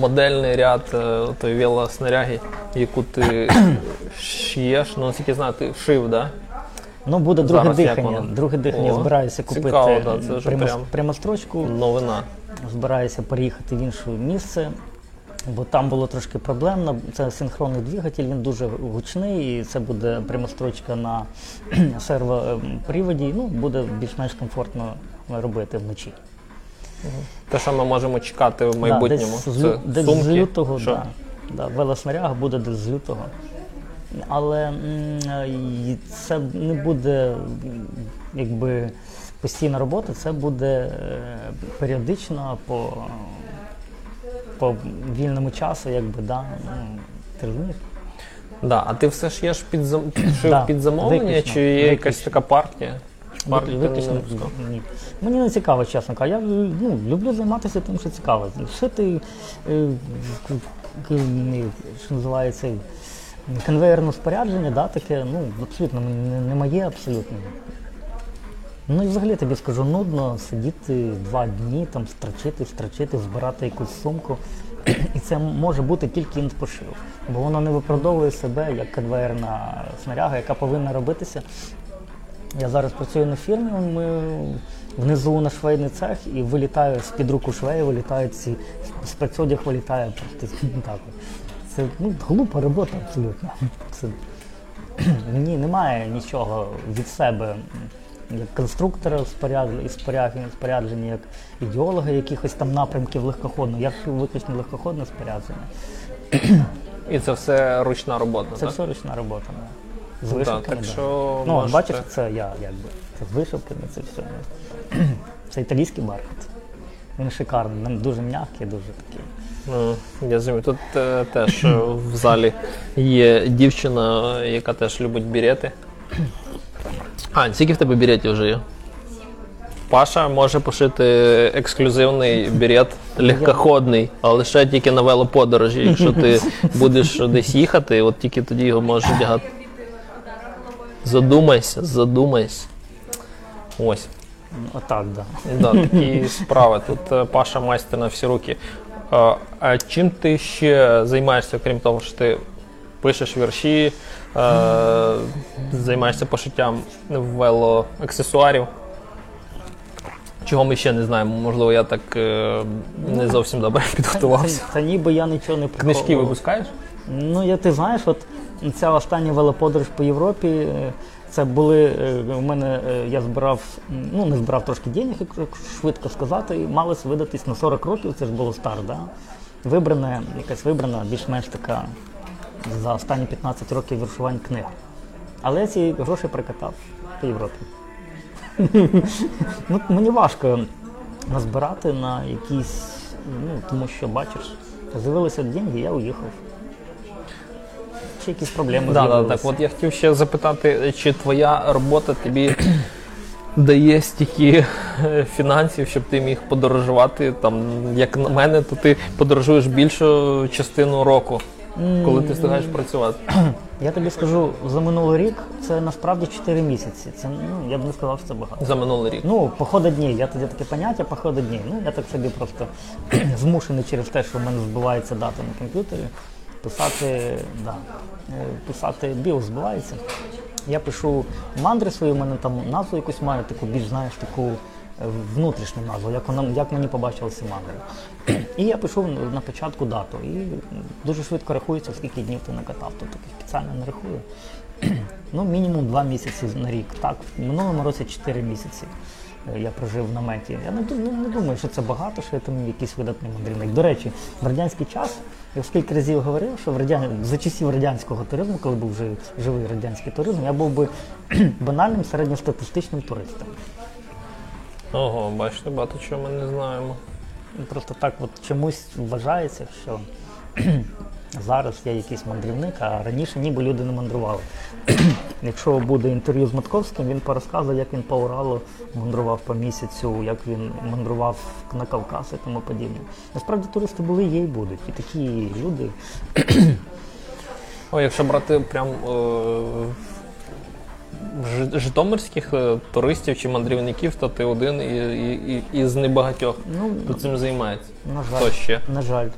модельний ряд е, тої велоснаряги, яку ти шиєш. Ну, наскільки знаю, ти шив, да? Ну, буде друге Зараз дихання. Друге дихання. О, збираюся купити цікаво, да, це вже прямо, прям. прямострочку, Новина. збираюся переїхати в інше місце. Бо там було трошки проблемно. Це синхронний двигатель, він дуже гучний, і це буде прямострочка на сервоприводі. Ну, буде більш-менш комфортно робити вночі. Те, що ми можемо чекати в Да, майбутньому. десь, з, це десь сумки. з лютого, Що? да, да, велоснаряг буде десь з лютого. Але це не буде якби постійна робота, це буде е, періодично по, по вільному часу, якби, да, ну, ти розумієш? Да, а ти все ж є ж під, зам... Да, під замовлення, виключно, чи є якась така партія? Партія ти не випускав? ні. Мені не цікаво, чесно кажучи. Я ну, люблю займатися тим, що цікаво. Шити, е, що називається, конвейерне спорядження, да, таке, ну, абсолютно не, не моє, абсолютно. Ну і взагалі тобі скажу, нудно сидіти два дні, там строчити, строчити, збирати якусь сумку. І це може бути тільки інфошив, бо воно не виправдовує себе як конвейерна снаряга, яка повинна робитися я зараз працюю на фірмі, ми внизу на швейний цех і вилітаю з-під руку швеї, вилітають ці спецодяг вилітає так. Це ну, глупа робота абсолютно. Це, мені немає нічого від себе як конструктора і спорядження, спорядження, як ідеолога якихось там напрямків легкоходного. Я шив виключно легкоходне спорядження. І це все ручна робота, Це так? все ручна робота. да. З Да, вишивками, так да. що Ну, можете- бачиш, це я якби. Це з вишивками, це все. Це італійський бархат. Він шикарний, він дуже м'який, дуже такий. Ну, я розумію. Тут е, теж е, в залі є дівчина, яка теж любить бірети. А, скільки в тебе біретів вже є? Паша може пошити ексклюзивний бірет легкоходний, але лише тільки на велоподорожі. Якщо ти будеш десь їхати, от тільки тоді його можеш одягати. Задумайся, задумайся. Ось. Отак, так. Да, такі справи. Тут е, Паша майстер на всі руки. А, чим ти ще займаєшся, крім того, що ти пишеш вірші, е, займаєшся пошиттям велоаксесуарів? Чого ми ще не знаємо? Можливо, я так е, не зовсім добре підготувався. Та, та ніби я нічого не Книжки приховував. випускаєш? Ну, я ти знаєш, от ця остання велоподорож по Європі. е, Це були е, у мене, е, я збирав, ну не збирав трошки денег, як швидко сказати, і малось видатись на 40 років, це ж було старт, да? Вибрана, якась вибрана, більш-менш така за останні 15 років віршувань книга. Але я ці гроші прикатав по Європі. ну, мені важко назбирати на якісь, ну, тому що бачиш, з'явилися деньги, я уїхав. Чи якісь проблеми Да, да, так. От я хотів ще запитати, чи твоя робота тобі дає стільки е, фінансів, щоб ти міг подорожувати. Там, як на мене, то ти подорожуєш більшу частину року, коли ти встигаєш працювати. Я тобі скажу, за минулий рік це насправді 4 місяці. Це ну я б не сказав, що це багато. За минулий рік. Ну, походи дні. Я тоді таке поняття походи дні. Ну, я так собі просто змушений через те, що в мене збивається дата на комп'ютері, писати, да, е, писати біос збивається. Я пишу мандри свої, у мене там назву якусь маю, таку більш знаєш, таку е, внутрішню назву, як, вона, як мені побачилися мандри. І я пишу на початку дату. І дуже швидко рахується, скільки днів ти накатав. Тобто спеціально не рахую. Ну, мінімум два місяці на рік. Так, в минулому році 4 місяці е, я прожив в наметі. Я не, ну, не думаю, що це багато, що я там якийсь видатний мандрівник. До речі, в радянський час я скільки разів говорив, що в радян... за часів радянського туризму, коли був вже живий радянський туризм, я був би банальним середньостатистичним туристом. Ого, бачите, багато чого ми не знаємо. Просто так от чомусь вважається, що зараз я якийсь мандрівник, а раніше ніби люди не мандрували. Якщо буде інтерв'ю з Матковським, він порозказує, як він по Уралу мандрував по місяцю, як він мандрував на Кавказ і тому подібне. Насправді туристи були, є і будуть. І такі люди. О, якщо брати прям е, житомирських е, туристів чи мандрівників, то ти один і, і, і, із небагатьох, Ну, хто цим займається. на жаль, Хто ще? на жаль,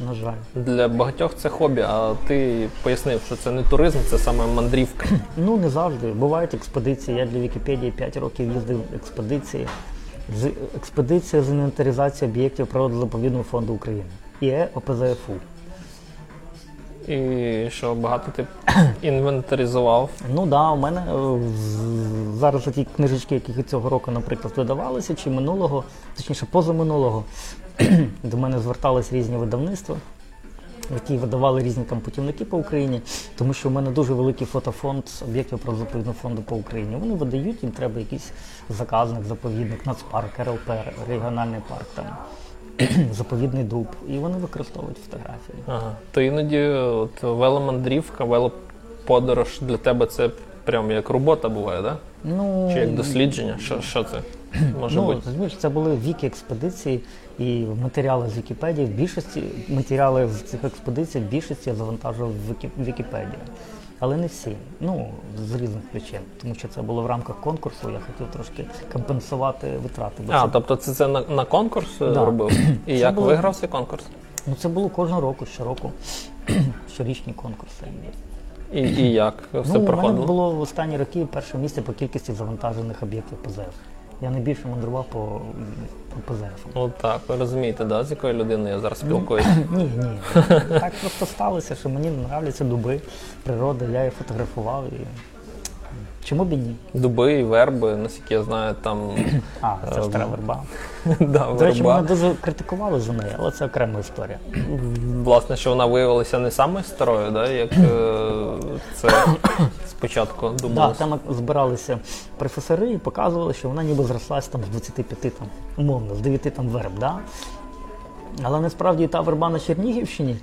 на жаль. Для багатьох це хобі, а ти пояснив, що це не туризм, це саме мандрівка. Ну, не завжди. Бувають експедиції. Я для Вікіпедії 5 років їздив експедиції. Експедиція з інвентаризації об'єктів природозаповідного фонду України. ІЕ ОПЗФУ. І що багато ти інвентаризував. Ну так, да, у мене е, зараз ті книжечки, які цього року, наприклад, видавалися, чи минулого, точніше позаминулого, до мене звертались різні видавництва, які видавали різні там путівники по Україні, тому що в мене дуже великий фотофонд об'єктів природозаповідного фонду по Україні. Вони видають, їм треба якийсь заказник, заповідник, нацпарк, РЛП, регіональний парк, там, заповідний дуб. І вони використовують фотографії. Ага. То іноді от, веломандрівка, велоподорож для тебе це прям як робота буває, да? Ну, Чи як дослідження? Що, що це може ну, бути? розумієш, це були віки експедиції і матеріали з Вікіпедії. В більшості матеріали з цих експедицій в більшості я завантажував в Вікі- Вікіпедію. Але не всі. Ну, з різних причин. Тому що це було в рамках конкурсу, я хотів трошки компенсувати витрати. Бо А, це, тобто це, це на, на конкурс е, Да. робив? І як було- виграв цей конкурс? ну, це було кожного року, щороку. Щорічні конкурси. І, і як все ну, у мене було в останні роки перше місце по кількості завантажених об'єктів ПЗФ. Я найбільше мандрував по, по ПЗФ. От так, ви розумієте, да, з якою людиною я зараз спілкуюся? Ні, ні. Так просто сталося, що мені нравляться дуби, природа, я їх фотографував і. Чому б і ні? Дуби і верби, наскільки я знаю, там А, це ж Ем, треба верба. да, До речі, верба. мене дуже критикували за неї, але це окрема історія. Власне, що вона виявилася не самою старою, да, як е, це спочатку Да, думали. там збиралися професори і показували, що вона ніби зрослась там з 25 там, умовно, з 9 там верб. Да? Але насправді та верба на Чернігівщині,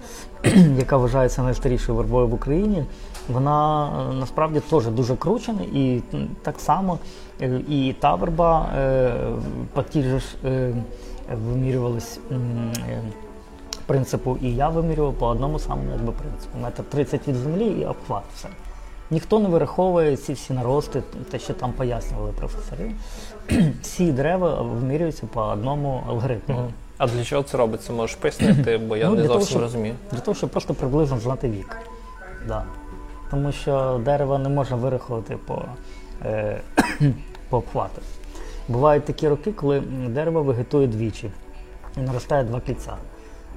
яка вважається найстарішою вербою в Україні, вона е, насправді теж дуже кручена і так само е, і та верба е, по тій же ж вимірювалась принципу, і я вимірював по одному самому якби, принципу. Метр 30 від землі і обхват. Все. Ніхто не вираховує ці всі нарости, те, що там пояснювали професори. Всі дерева вимірюються по одному алгоритму. А для чого це робиться? Можеш пояснити, бо я Ну, не зовсім розумію. Для того, щоб просто приблизно знати вік. Да. Тому що дерево не можна вирахувати по, е, по обхвату. Бувають такі роки, коли дерево вегетує двічі і наростає два кільця.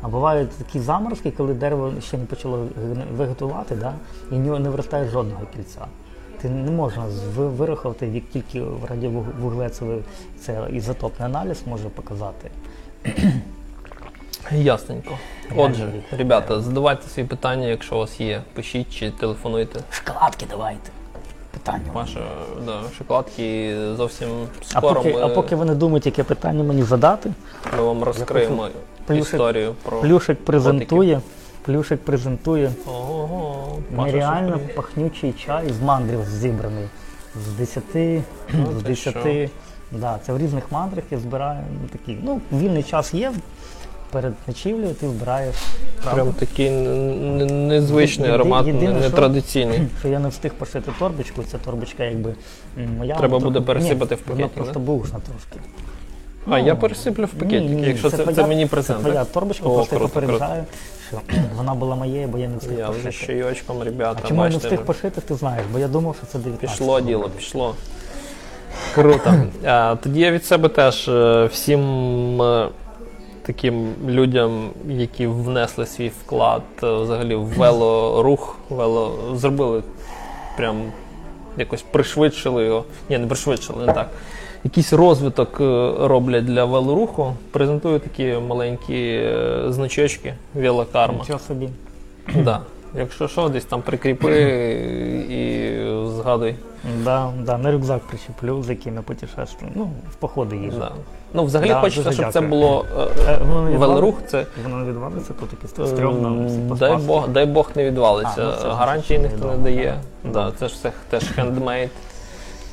А бувають такі заморозки, коли дерево ще не почало ге- вегетувати, да, і в нього не виростає жодного кільця. Ти не можна вирахувати вік тільки в радіовуглецевий це ізотопний аналіз може показати. Ясненько. Отже, ребята, задавайте свої питання, якщо у вас є. Пишіть чи телефонуйте. Шоколадки давайте. Питання. Маша, да, шоколадки зовсім А скоро поки, ми, а поки ви не думаєте, яке питання мені задати, ми вам розкриємо Плюшик- історію про Плюшик презентує, Плюшик презентує Ого, нереально пахнючий чай з мандрів зібраний. З 10, з ти 10. Да, це в різних мандрах я збираю ну, такі. Ну, вільний час є. Перед ночівлею ти збираєш. правда? Прям такий н- н- незвичний Єди- аромат, єдине, не- що- нетрадиційний. Що я не встиг пошити торбочку, ця торбочка якби м, моя. Треба вона буде трохи- пересипати Ні, в пакеті, Вона просто да? бушна трошки. А Ну, я пересиплю в пакетики, Ні, ні, якщо це, це, твоя- мені презент. Це твоя так? торбочка, О, просто я круто, круто. попереджаю, що вона була моєю, бо я не встиг Я вже з пошити. чайочком, ребята, А чому я не бачите. встиг пошити, ти знаєш, бо я думав, що це 19. Пішло діло, пішло. Круто. А, тоді я від себе теж е, всім е, таким людям, які внесли свій вклад е, взагалі в велорух, вело, зробили прям якось пришвидшили його. Ні, не пришвидшили, не так. Якийсь розвиток роблять для велоруху. Презентую такі маленькі значочки велокарма. Нічого собі. Да. Якщо що, десь там прикріпи і згадуй. Да, да, на рюкзак причеплю, з яким я. Ну, в походи їжджу. Да. Ну, взагалі Да, хочеться, дуже щоб це дякую. було е, Е, воно не велорух. Це Воно не відвалиться, тут якесь стрьомно. всі м, пластмаски. дай Бог, дай Бог не відвалиться. А, ну, це Гарантії ніхто не добре. дає. Да, це ж все теж хендмейд,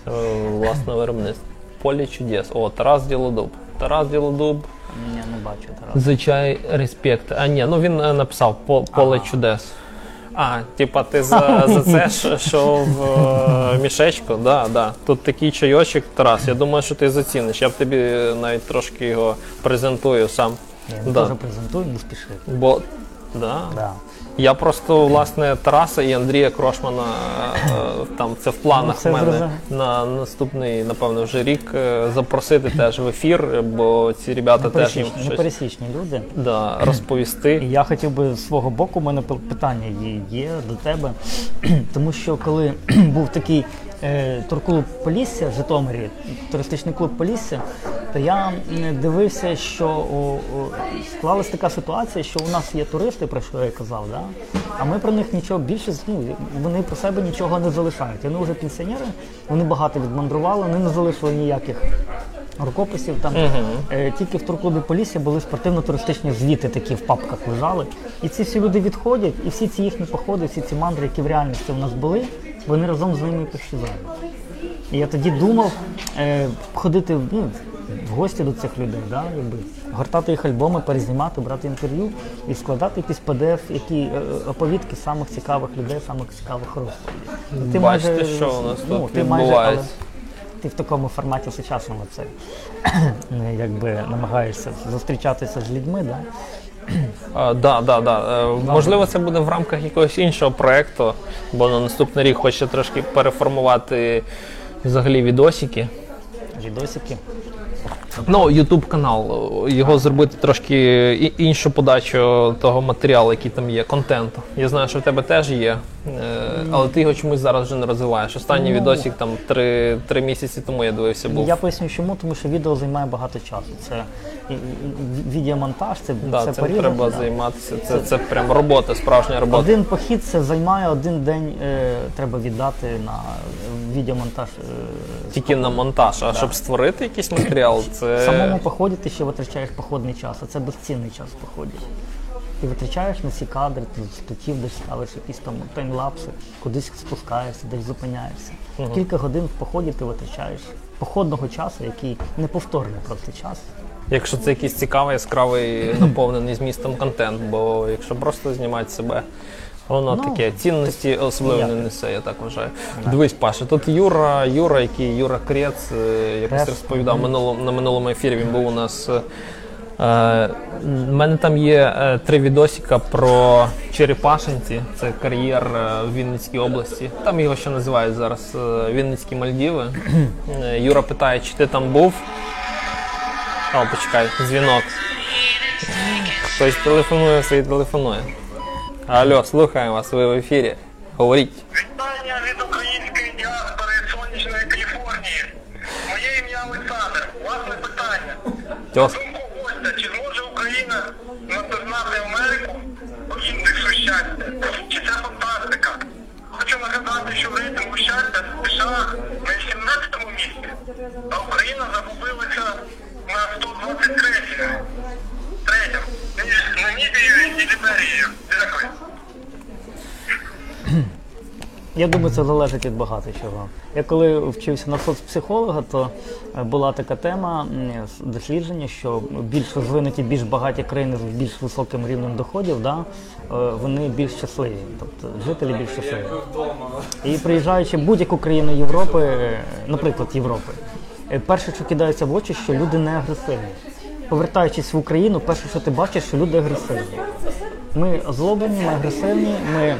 е, власне виробництво. Поле чудес. О, Тарас Ділодуб. Тарас Ділодуб. Ні, не бачу Тарас. Звичай респект. А ні, ну він е, написав «По- поле Ага. чудес. А, типа, ти за, за це що- в е, мішечку? Да, да. Тут такий чайочок, Тарас. Я думаю, що ти заціниш. Я б тобі навіть трошки його презентую сам. Я Да. дуже презентую, не спіши. Бо да. Да. Я просто власне Тараса і Андрія Крошмана е, там це в планах це в мене зразу. на наступний, напевно, вже рік е, запросити теж в ефір, бо ці ребята теж їм щось пересічні люди. да, розповісти. Я хотів би з свого боку, у мене пи- питання є, є до тебе. Тому що коли був такий турклуб Полісся в Житомирі, туристичний клуб Полісся, то я дивився, що склалась така ситуація, що у нас є туристи, про що я казав, да? а ми про них нічого більше ну, вони про себе нічого не залишають. Вони вже пенсіонери, вони багато відмандрували, вони не залишили ніяких рукописів. Там е, тільки в турклубі Полісся були спортивно-туристичні звіти, такі в папках лежали. І ці всі люди відходять, і всі ці їхні походи, всі ці мандри, які в реальності у нас були, вони разом з ними пощазають. І я тоді думав е, ходити ну, в гості до цих людей, да, якби, гортати їх альбоми, перезнімати, брати інтерв'ю і складати якісь PDF, які е, оповідки самих цікавих людей, самих цікавих розповідей. Ти Бачите, майже, що у нас ну, тут ти майже, але ти в такому форматі сучасному це е, якби намагаєшся зустрічатися з людьми, да? А, да, да, да. Е, Можливо, це буде в рамках якогось іншого проєкту, бо на наступний рік хоче трошки переформувати взагалі відосики. відосики. Ну, Ютуб канал, його зробити трошки іншу подачу того матеріалу, який там є, контенту. Я знаю, що в тебе теж є. Е, але ти його чомусь зараз вже не розвиваєш. Останній Ну. відосик там три, три місяці тому я дивився був. Я поясню, чому, тому що відео займає багато часу. Це відеомонтаж, це, Да, це цим треба да. займатися. Це, це прям робота, справжня робота. Один похід це займає один день, е, треба віддати на відеомонтаж. Е, Тільки на монтаж, а щоб створити якийсь матеріал, це самому поході ти ще витрачаєш походний час, а це безцінний час в поході. Ти витрачаєш на ці кадри, ти статів десь ставиш якісь там таймлапси, кудись спускаєшся, десь зупиняєшся. Кілька годин в поході ти витрачаєш походного часу, який неповторний просто час. Якщо це якийсь цікавий, яскравий, наповнений змістом контент, бо якщо просто знімати себе. Воно Ну, таке цінності особливо не несе, я так вважаю. Дивись, Паша, тут Юра, Юра, який Юра Крець, е, якось розповідав минуло, на минулому ефірі. Він був у нас. е, Е, У мене там є е, три відосика про Черепашинці. Це кар'єр е, в Вінницькій області. Там його ще називають зараз е, Вінницькі Мальдіви. Е, Юра питає, чи ти там був. О, почекай, дзвінок. Хтось телефонує, свій телефонує. Алло, слухаємо вас, ви в ефірі. Говоріть. Вітання від української діаспори сонячної Каліфорнії. Моє ім'я Олександр. Власне питання. Тьос. Думку гостя, чи зможе Україна наздогнати Америку по індексу щастя? Чи це фантастика? Хочу нагадати, що в рейтингу щастя США на 17-му місці, а Україна загубилася на 123-му. Третьому. Між Намібією і Ліберією. Дякую. Я думаю, це залежить від багато чого. Я коли вчився на соцпсихолога, то е, була така тема дослідження, що більш розвинуті, більш багаті країни з більш високим рівнем доходів, да, е, вони більш щасливі, тобто жителі більш щасливі. І приїжджаючи в будь-яку країну Європи, е, наприклад, Європи, перше, що кидається в очі, що люди не агресивні. Повертаючись в Україну, перше, що ти бачиш, що люди агресивні. Ми озлоблені, ми агресивні, ми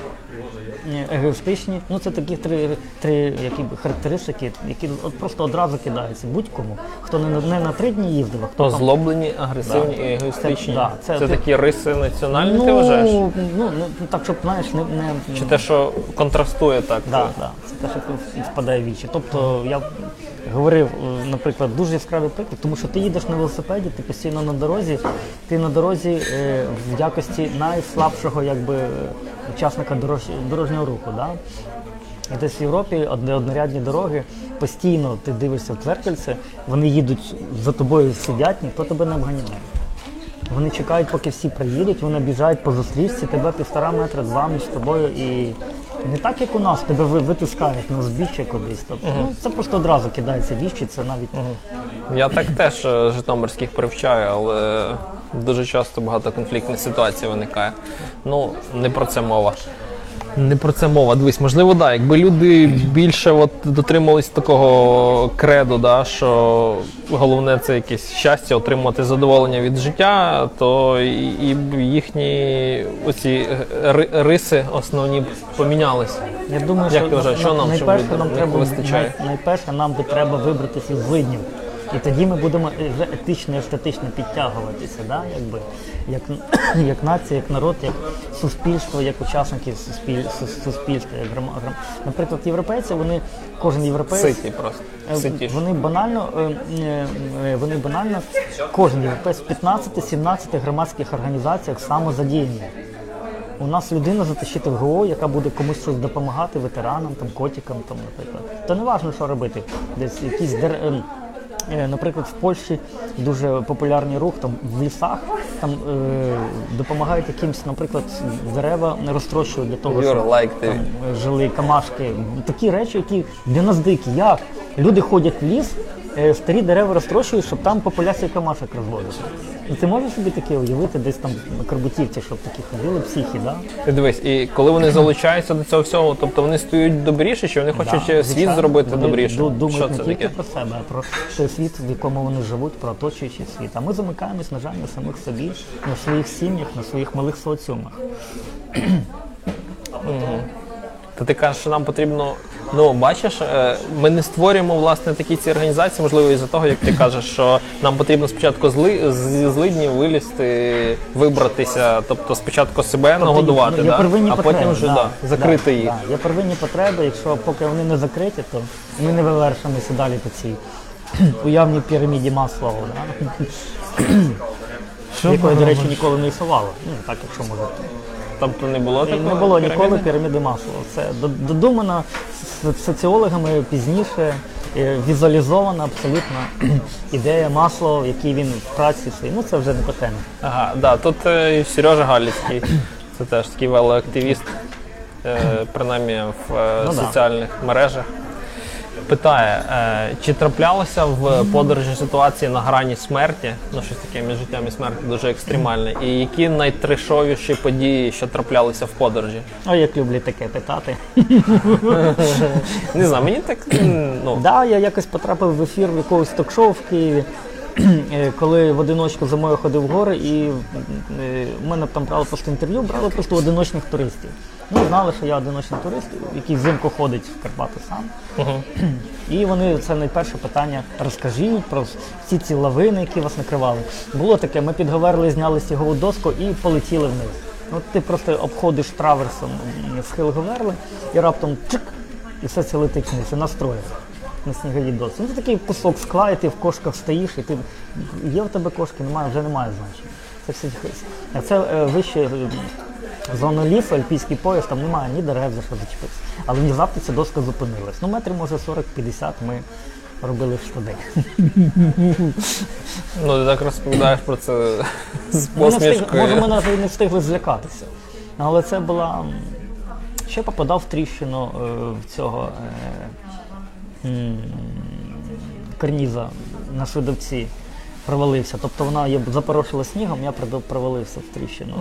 е, егоїстичні. Ну це такі три, три які характеристики, які от просто одразу кидаються будь-кому, хто не, не на три дні їздив, а хто там Озлоблені, агресивні і егоїстичні. Це- да, це це ти- такі риси національні, ну, ти вважаєш? Ну, ну, так, щоб знаєш, не, не Чи те, що контрастує так? Да, да, це те, що впадає в вічі. Тобто я говорив, е, наприклад, дуже яскравий приклад, тому що ти їдеш на велосипеді, ти постійно на дорозі, ти на дорозі е, в якості найслабшого якби, учасника дорож, дорожнього руху. Да? І десь в Європі однорядні дороги, постійно ти дивишся в дзеркальце, вони їдуть за тобою сидять, ніхто тебе не обганяє. Вони чекають, поки всі приїдуть, вони біжають по зустрічці, тебе півтора метра, два між тобою і не так, як у нас, тебе витискають на збіччя кудись. Тобто, ну, це просто одразу кидається віщі, це навіть Я так теж е, житомирських привчаю, але дуже часто багато конфліктних ситуацій виникає. Ну, не про це мова. Не про це мова. Дивись, можливо, да, якби люди більше от дотримувались такого креду, да, що головне це якесь щастя, отримувати задоволення від життя, то і, їхні оці риси основні помінялися. Я думаю, Як що ти вважаєш, що нам, найперше людям нам треба вистачає? най- найперше нам би треба вибратися із злиднів. І тоді ми будемо е, вже етично і естетично підтягуватися, да? Якби, як, як нація, як народ, як суспільство, як учасники суспіль, суспільства, як грома, гром- Наприклад, європейці, вони кожен європейець Ситі просто. Е, Ситі. Вони банально, е, вони банально, кожен європейць в 15-17 громадських організаціях самозадіяні. У нас людина затащити в ГО, яка буде комусь щось допомагати, ветеранам, там, котикам, там, наприклад. То не важливо, що робити. Десь якісь дер... е, Наприклад, в Польщі дуже популярний рух там в лісах там е, допомагають якимсь, наприклад, дерева розтрощують для того, щоб лайк там, е, жили камашки. Такі речі, які для нас дикі. Як? Люди ходять в ліс, старі дерева розтрощують, щоб там популяція камашок розводити. І ти можеш собі таке уявити десь там Карбутівці, щоб такі ходили психи, да? Ти дивись, і коли вони залучаються до цього всього, тобто вони стають добріше, чи вони хочуть Да, е, світ зробити добріше? ду- Думають Що не це тільки таке? про себе, а про той світ, в якому вони живуть, про оточуючий світ. А ми замикаємось, на жаль, на самих собі, на своїх сім'ях, на своїх малих соціумах. Та ти кажеш, що нам потрібно. Ну, бачиш, е, ми не створюємо власне такі ці організації, можливо, із-за того, як ти кажеш, що нам потрібно спочатку зли, зі злидні вилізти, вибратися, тобто спочатку себе нагодувати, Тобто є да? первинні а потім вже да, закрити да, їх. Да. Є первинні потреби, якщо поки вони не закриті, то ми не вивершимося далі по цій уявній піраміді Маслоу, да? якої, до речі, ніколи не існувало. Ну, так, якщо може. Тобто не було такого? Не було ніколи піраміди? піраміди Маслоу. Це додумано соціологами пізніше, е, візуалізована абсолютно ідея Маслова, в якій він в праці свій. Ну це вже не по темі. Ага, да, тут е, і Сережа Галіцький, це теж такий велоактивіст, е, принаймні в Ну да. соціальних мережах. Питає, е, чи траплялося в подорожі ситуації на грані смерті, ну щось таке між життям і смертю дуже екстремальне, і які найтрешовіші події, що траплялися в подорожі? Ой, як люблять таке питати. Не знаю, мені так ну, Да, я якось потрапив в ефір в якогось ток-шоу в Києві, е, коли в одиночку зимою ходив в гори, і е, в мене там брали просто інтерв'ю, брали просто одиночних туристів. Ну, знали, що я одиночний турист, який взимку ходить в Карпати сам. І вони це найперше питання розкажіть про всі ці лавини, які вас накривали. Було таке, ми підговорили, зняли снігову доску і полетіли вниз. От ти просто обходиш траверсом схил Говерли і раптом чик, і все це летить вниз, і настроїв на сніговій досці. Ну, це такий кусок скла, і ти в кошках стоїш, і ти є в тебе кошки, немає, вже немає значення. Це все це е, вище зона лісу, альпійський пояс, там немає ні дерев за що зачепитися. Але внезапно ця доска зупинилась. Ну, метрів, може, 40-50 ми робили в штади. ну ти так розповідаєш про це з посмішкою. може, ми навіть не встигли злякатися. Але це була. Ще попадав в тріщину е, в цього е, карніза на швидовці. Провалився. Тобто вона запорошила снігом, я провалився в тріщину.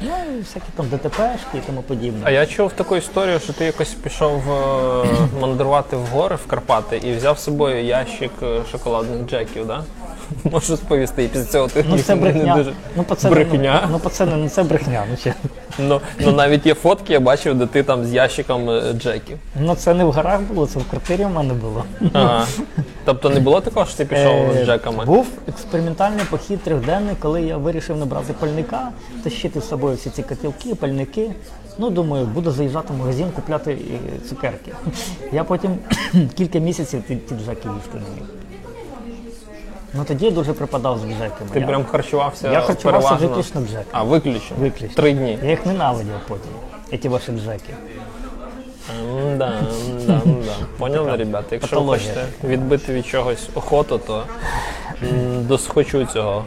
Ну всякі там ДТПшки і тому подібне. А я чув таку історію, що ти якось пішов е, мандрувати в гори в Карпати і взяв з собою ящик е, шоколадних джеків, да? Можеш розповісти, і після цього ти Ну це не дуже- Ну, пацани, брехня. Ну, ну, пацани, ну це брехня. Ну, чи- Ну, ну навіть є фотки, я бачив, де ти там з ящиком е, джеків. ну це не в горах було, це в квартирі в мене було. Ага. Тобто не було такого, що ти пішов Е, з джеками? Був експериментальний похід трьохденний, коли я вирішив набрати пальника, тащити з собою всі ці котілки, пальники. Ну, думаю, буду заїжджати в магазин, купляти е, цукерки. Я потім кілька місяців ті, ті джеки їсти не міг. Ну тоді я дуже припадав з бджеками. Ти я, прям харчувався я харчувався переважно? виключно джеками. А, виключно? Виключно. Три дні. Я їх ненавидів потім, ці ваші бджеки. Да, да, да. Поняли, ребята? Якщо ви патологія. хочете відбити від чогось охоту, то м, досхочу цього.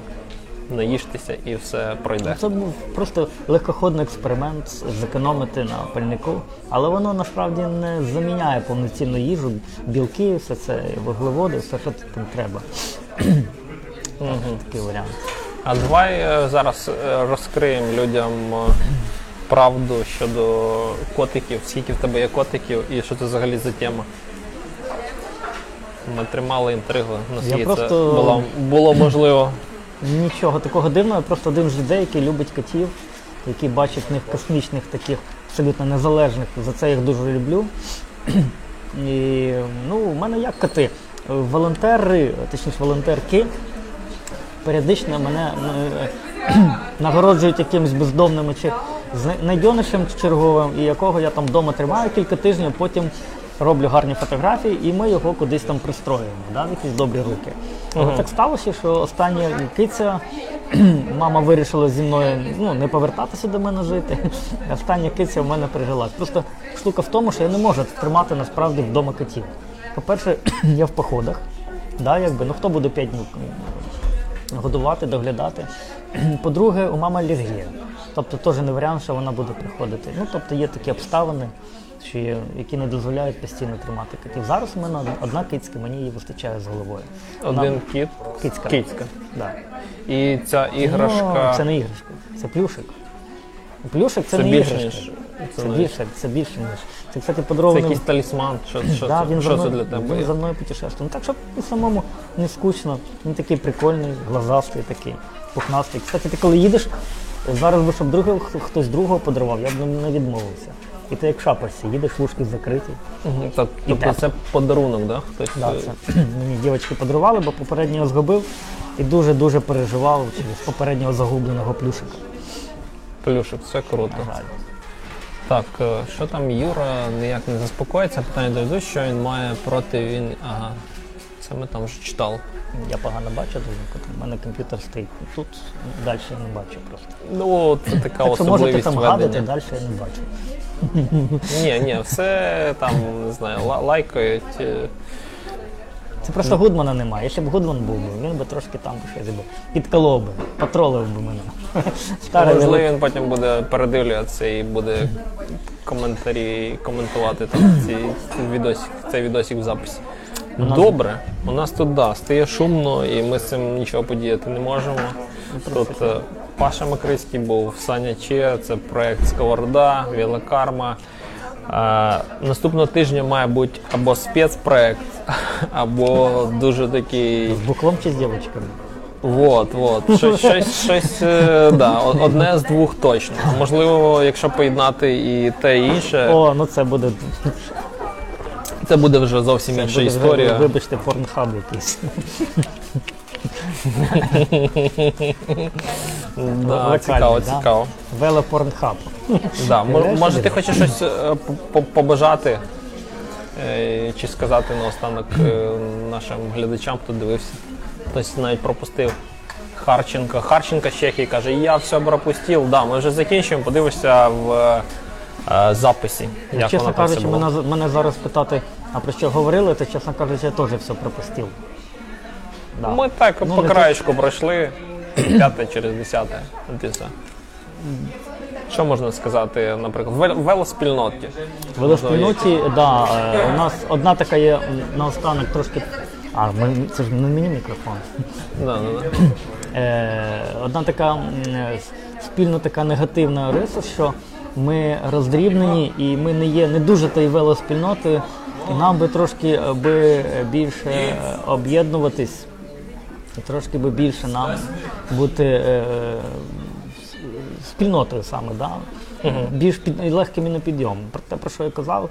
Наїжтеся і все пройде. Це був просто легкоходний експеримент зекономити на пальнику, але воно насправді не заміняє повноцінну їжу, білки, все це вуглеводи, все, що там треба. Такий варіант. А давай е, зараз е, розкриємо людям е, правду щодо котиків, скільки в тебе є котиків і що це взагалі за тема. Ми тримали інтригу, наскільки просто- це було, було можливо. Нічого такого дивного, просто один з людей, який любить котів, який бачить в них космічних таких абсолютно незалежних. За це я їх дуже люблю. І ну, у мене як коти. Волонтери, точніше волонтерки, періодично мене е, нагороджують якимось бездомним чи найдьонишем черговим, і якого я там вдома тримаю кілька тижнів, потім роблю гарні фотографії, і ми його кудись там пристроюємо, да, в якісь добрі руки. Але так сталося, що остання киця, мама вирішила зі мною ну, не повертатися до мене жити. Остання киця в мене прижилась. Просто штука в тому, що я не можу тримати насправді вдома котів. По-перше, я в походах. Да, якби, ну хто буде 5 днів годувати, доглядати. По-друге, у мами алергія. Тобто теж не варіант, що вона буде приходити. Ну, тобто є такі обставини, що є- які не дозволяють постійно тримати котів. Зараз у мене одна кицька, мені її вистачає з головою. Вона- Один кіт. Кицька. Кицька. Да. І ця іграшка. Ну, це не іграшка, це плюшик. Плюшик це, Це не більше, іграшка. ніж- Це, це більше, це більше ніж. Це, кстати, Це якийсь талісман. Що, що, да, він що за це для тебе? Він за мною путешествує. Ну так, щоб і самому не скучно. Він такий прикольний, глазастий такий, пухнастий. Кстати, ти коли їдеш Зараз би, щоб другий, хтось другого подарував, я б не відмовився. І ти як в шапочці, їдеш, лужки закриті. Та- Тобто це подарунок, да? Хтось Да, е, це мені дівчатки подарували, бо попередньо його згубив і дуже-дуже переживав через попереднього загубленого плюшика. плюшок, це круто. На жаль. Так, е, що там Юра ніяк не заспокоїться, питання дойду, що він має проти він. Ага. Це ми там вже читали. Я погано бачу, дуже У мене комп'ютер стоїть тут, далі я не бачу просто. Ну, це така Так що можете особливість там гадати, далі я не бачу. Ні, ні, все там, не знаю, лайкають. е, Це просто Гудмана немає. Якщо б Гудман був би, він би трошки там щось би підколов би, потролив би мене. Старий Можливо, він потім буде передивлюватися і буде коментарі коментувати там ці, ці відосик, цей відосик в записі. Добре, у нас тут да, стає шумно, і ми з цим нічого подіяти не можемо. Тут е, Паша Макрицький був, Саня Че, це проект Сковорода, Вілокарма. Е, наступного тижня має бути або спецпроект, або дуже такий З буклом чи з дівчатками? Вот, вот. Щось, щось, щось е, да, одне з двох точно. Можливо, якщо поєднати і те, і інше, О, ну це буде, це буде вже зовсім це інша буде історія. вибачте, порнхаб якийсь. Да, Локальний, цікаво, да? цікаво. Велопорнхаб. Да. Може, ти хочеш щось е, по- по- побажати е, чи сказати наостанок е, нашим глядачам, хто дивився. Хтось навіть пропустив. Харченко. Харченко з Чехії каже, я все пропустив. Да, ми вже закінчуємо, подивишся в е, записі. Як чесно кажучи, мене, мене зараз питати, а про що говорили, то чесно кажучи, я теж все пропустив. Да. Ми так Ну, по краєчку пройшли, п'яте через десяте. Що можна сказати, наприклад, в велоспільноті? В велоспільноті, да, е, у нас одна така є наостанок трошки. А, ми, це ж не мені мікрофон. Да, да, да. Е, одна така е, спільно така негативна риса, що ми роздрібнені і ми не є не дуже тої велоспільнотою, і нам би трошки е, би більше е, об'єднуватись, трошки би більше нам бути е, спільнотою саме, да? більш під, і легким і на підйом. Про те, про що я казав,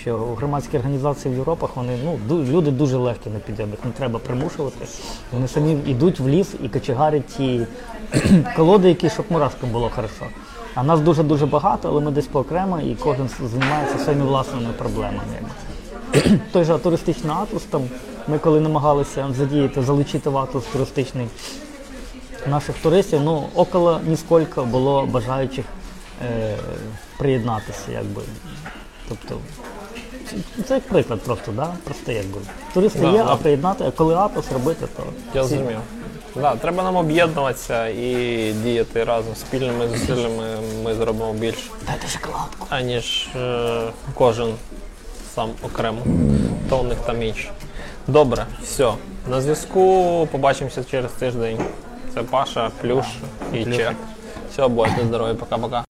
що громадські організації в Європах вони ну люди дуже легкі на підйом, їх не треба примушувати. Вони самі йдуть в ліс і кочегарять ті колоди, які щоб мурашкам було хорошо. А нас дуже дуже багато, але ми десь поокремо і кожен займається своїми власними проблемами. Той же туристичний атлас, там ми коли намагалися задіяти, залучити в атлас туристичний наших туристів, ну около ніскільки було бажаючих е, приєднатися, якби. Тобто, це- це як приклад просто, да? Просто якби. Туристи Да, є, да. а приєднати, а коли атлас робити, то Я всі- зрозумів. Да, треба нам об'єднуватися і діяти разом спільними зусиллями. Ми зробимо більше, Дайте шоколадку. аніж е, кожен сам окремо. То у них там інше. Добре, все. На зв'язку побачимося через тиждень. Це Паша, Плюш і Чех. Все, будьте здорові, пока-пока.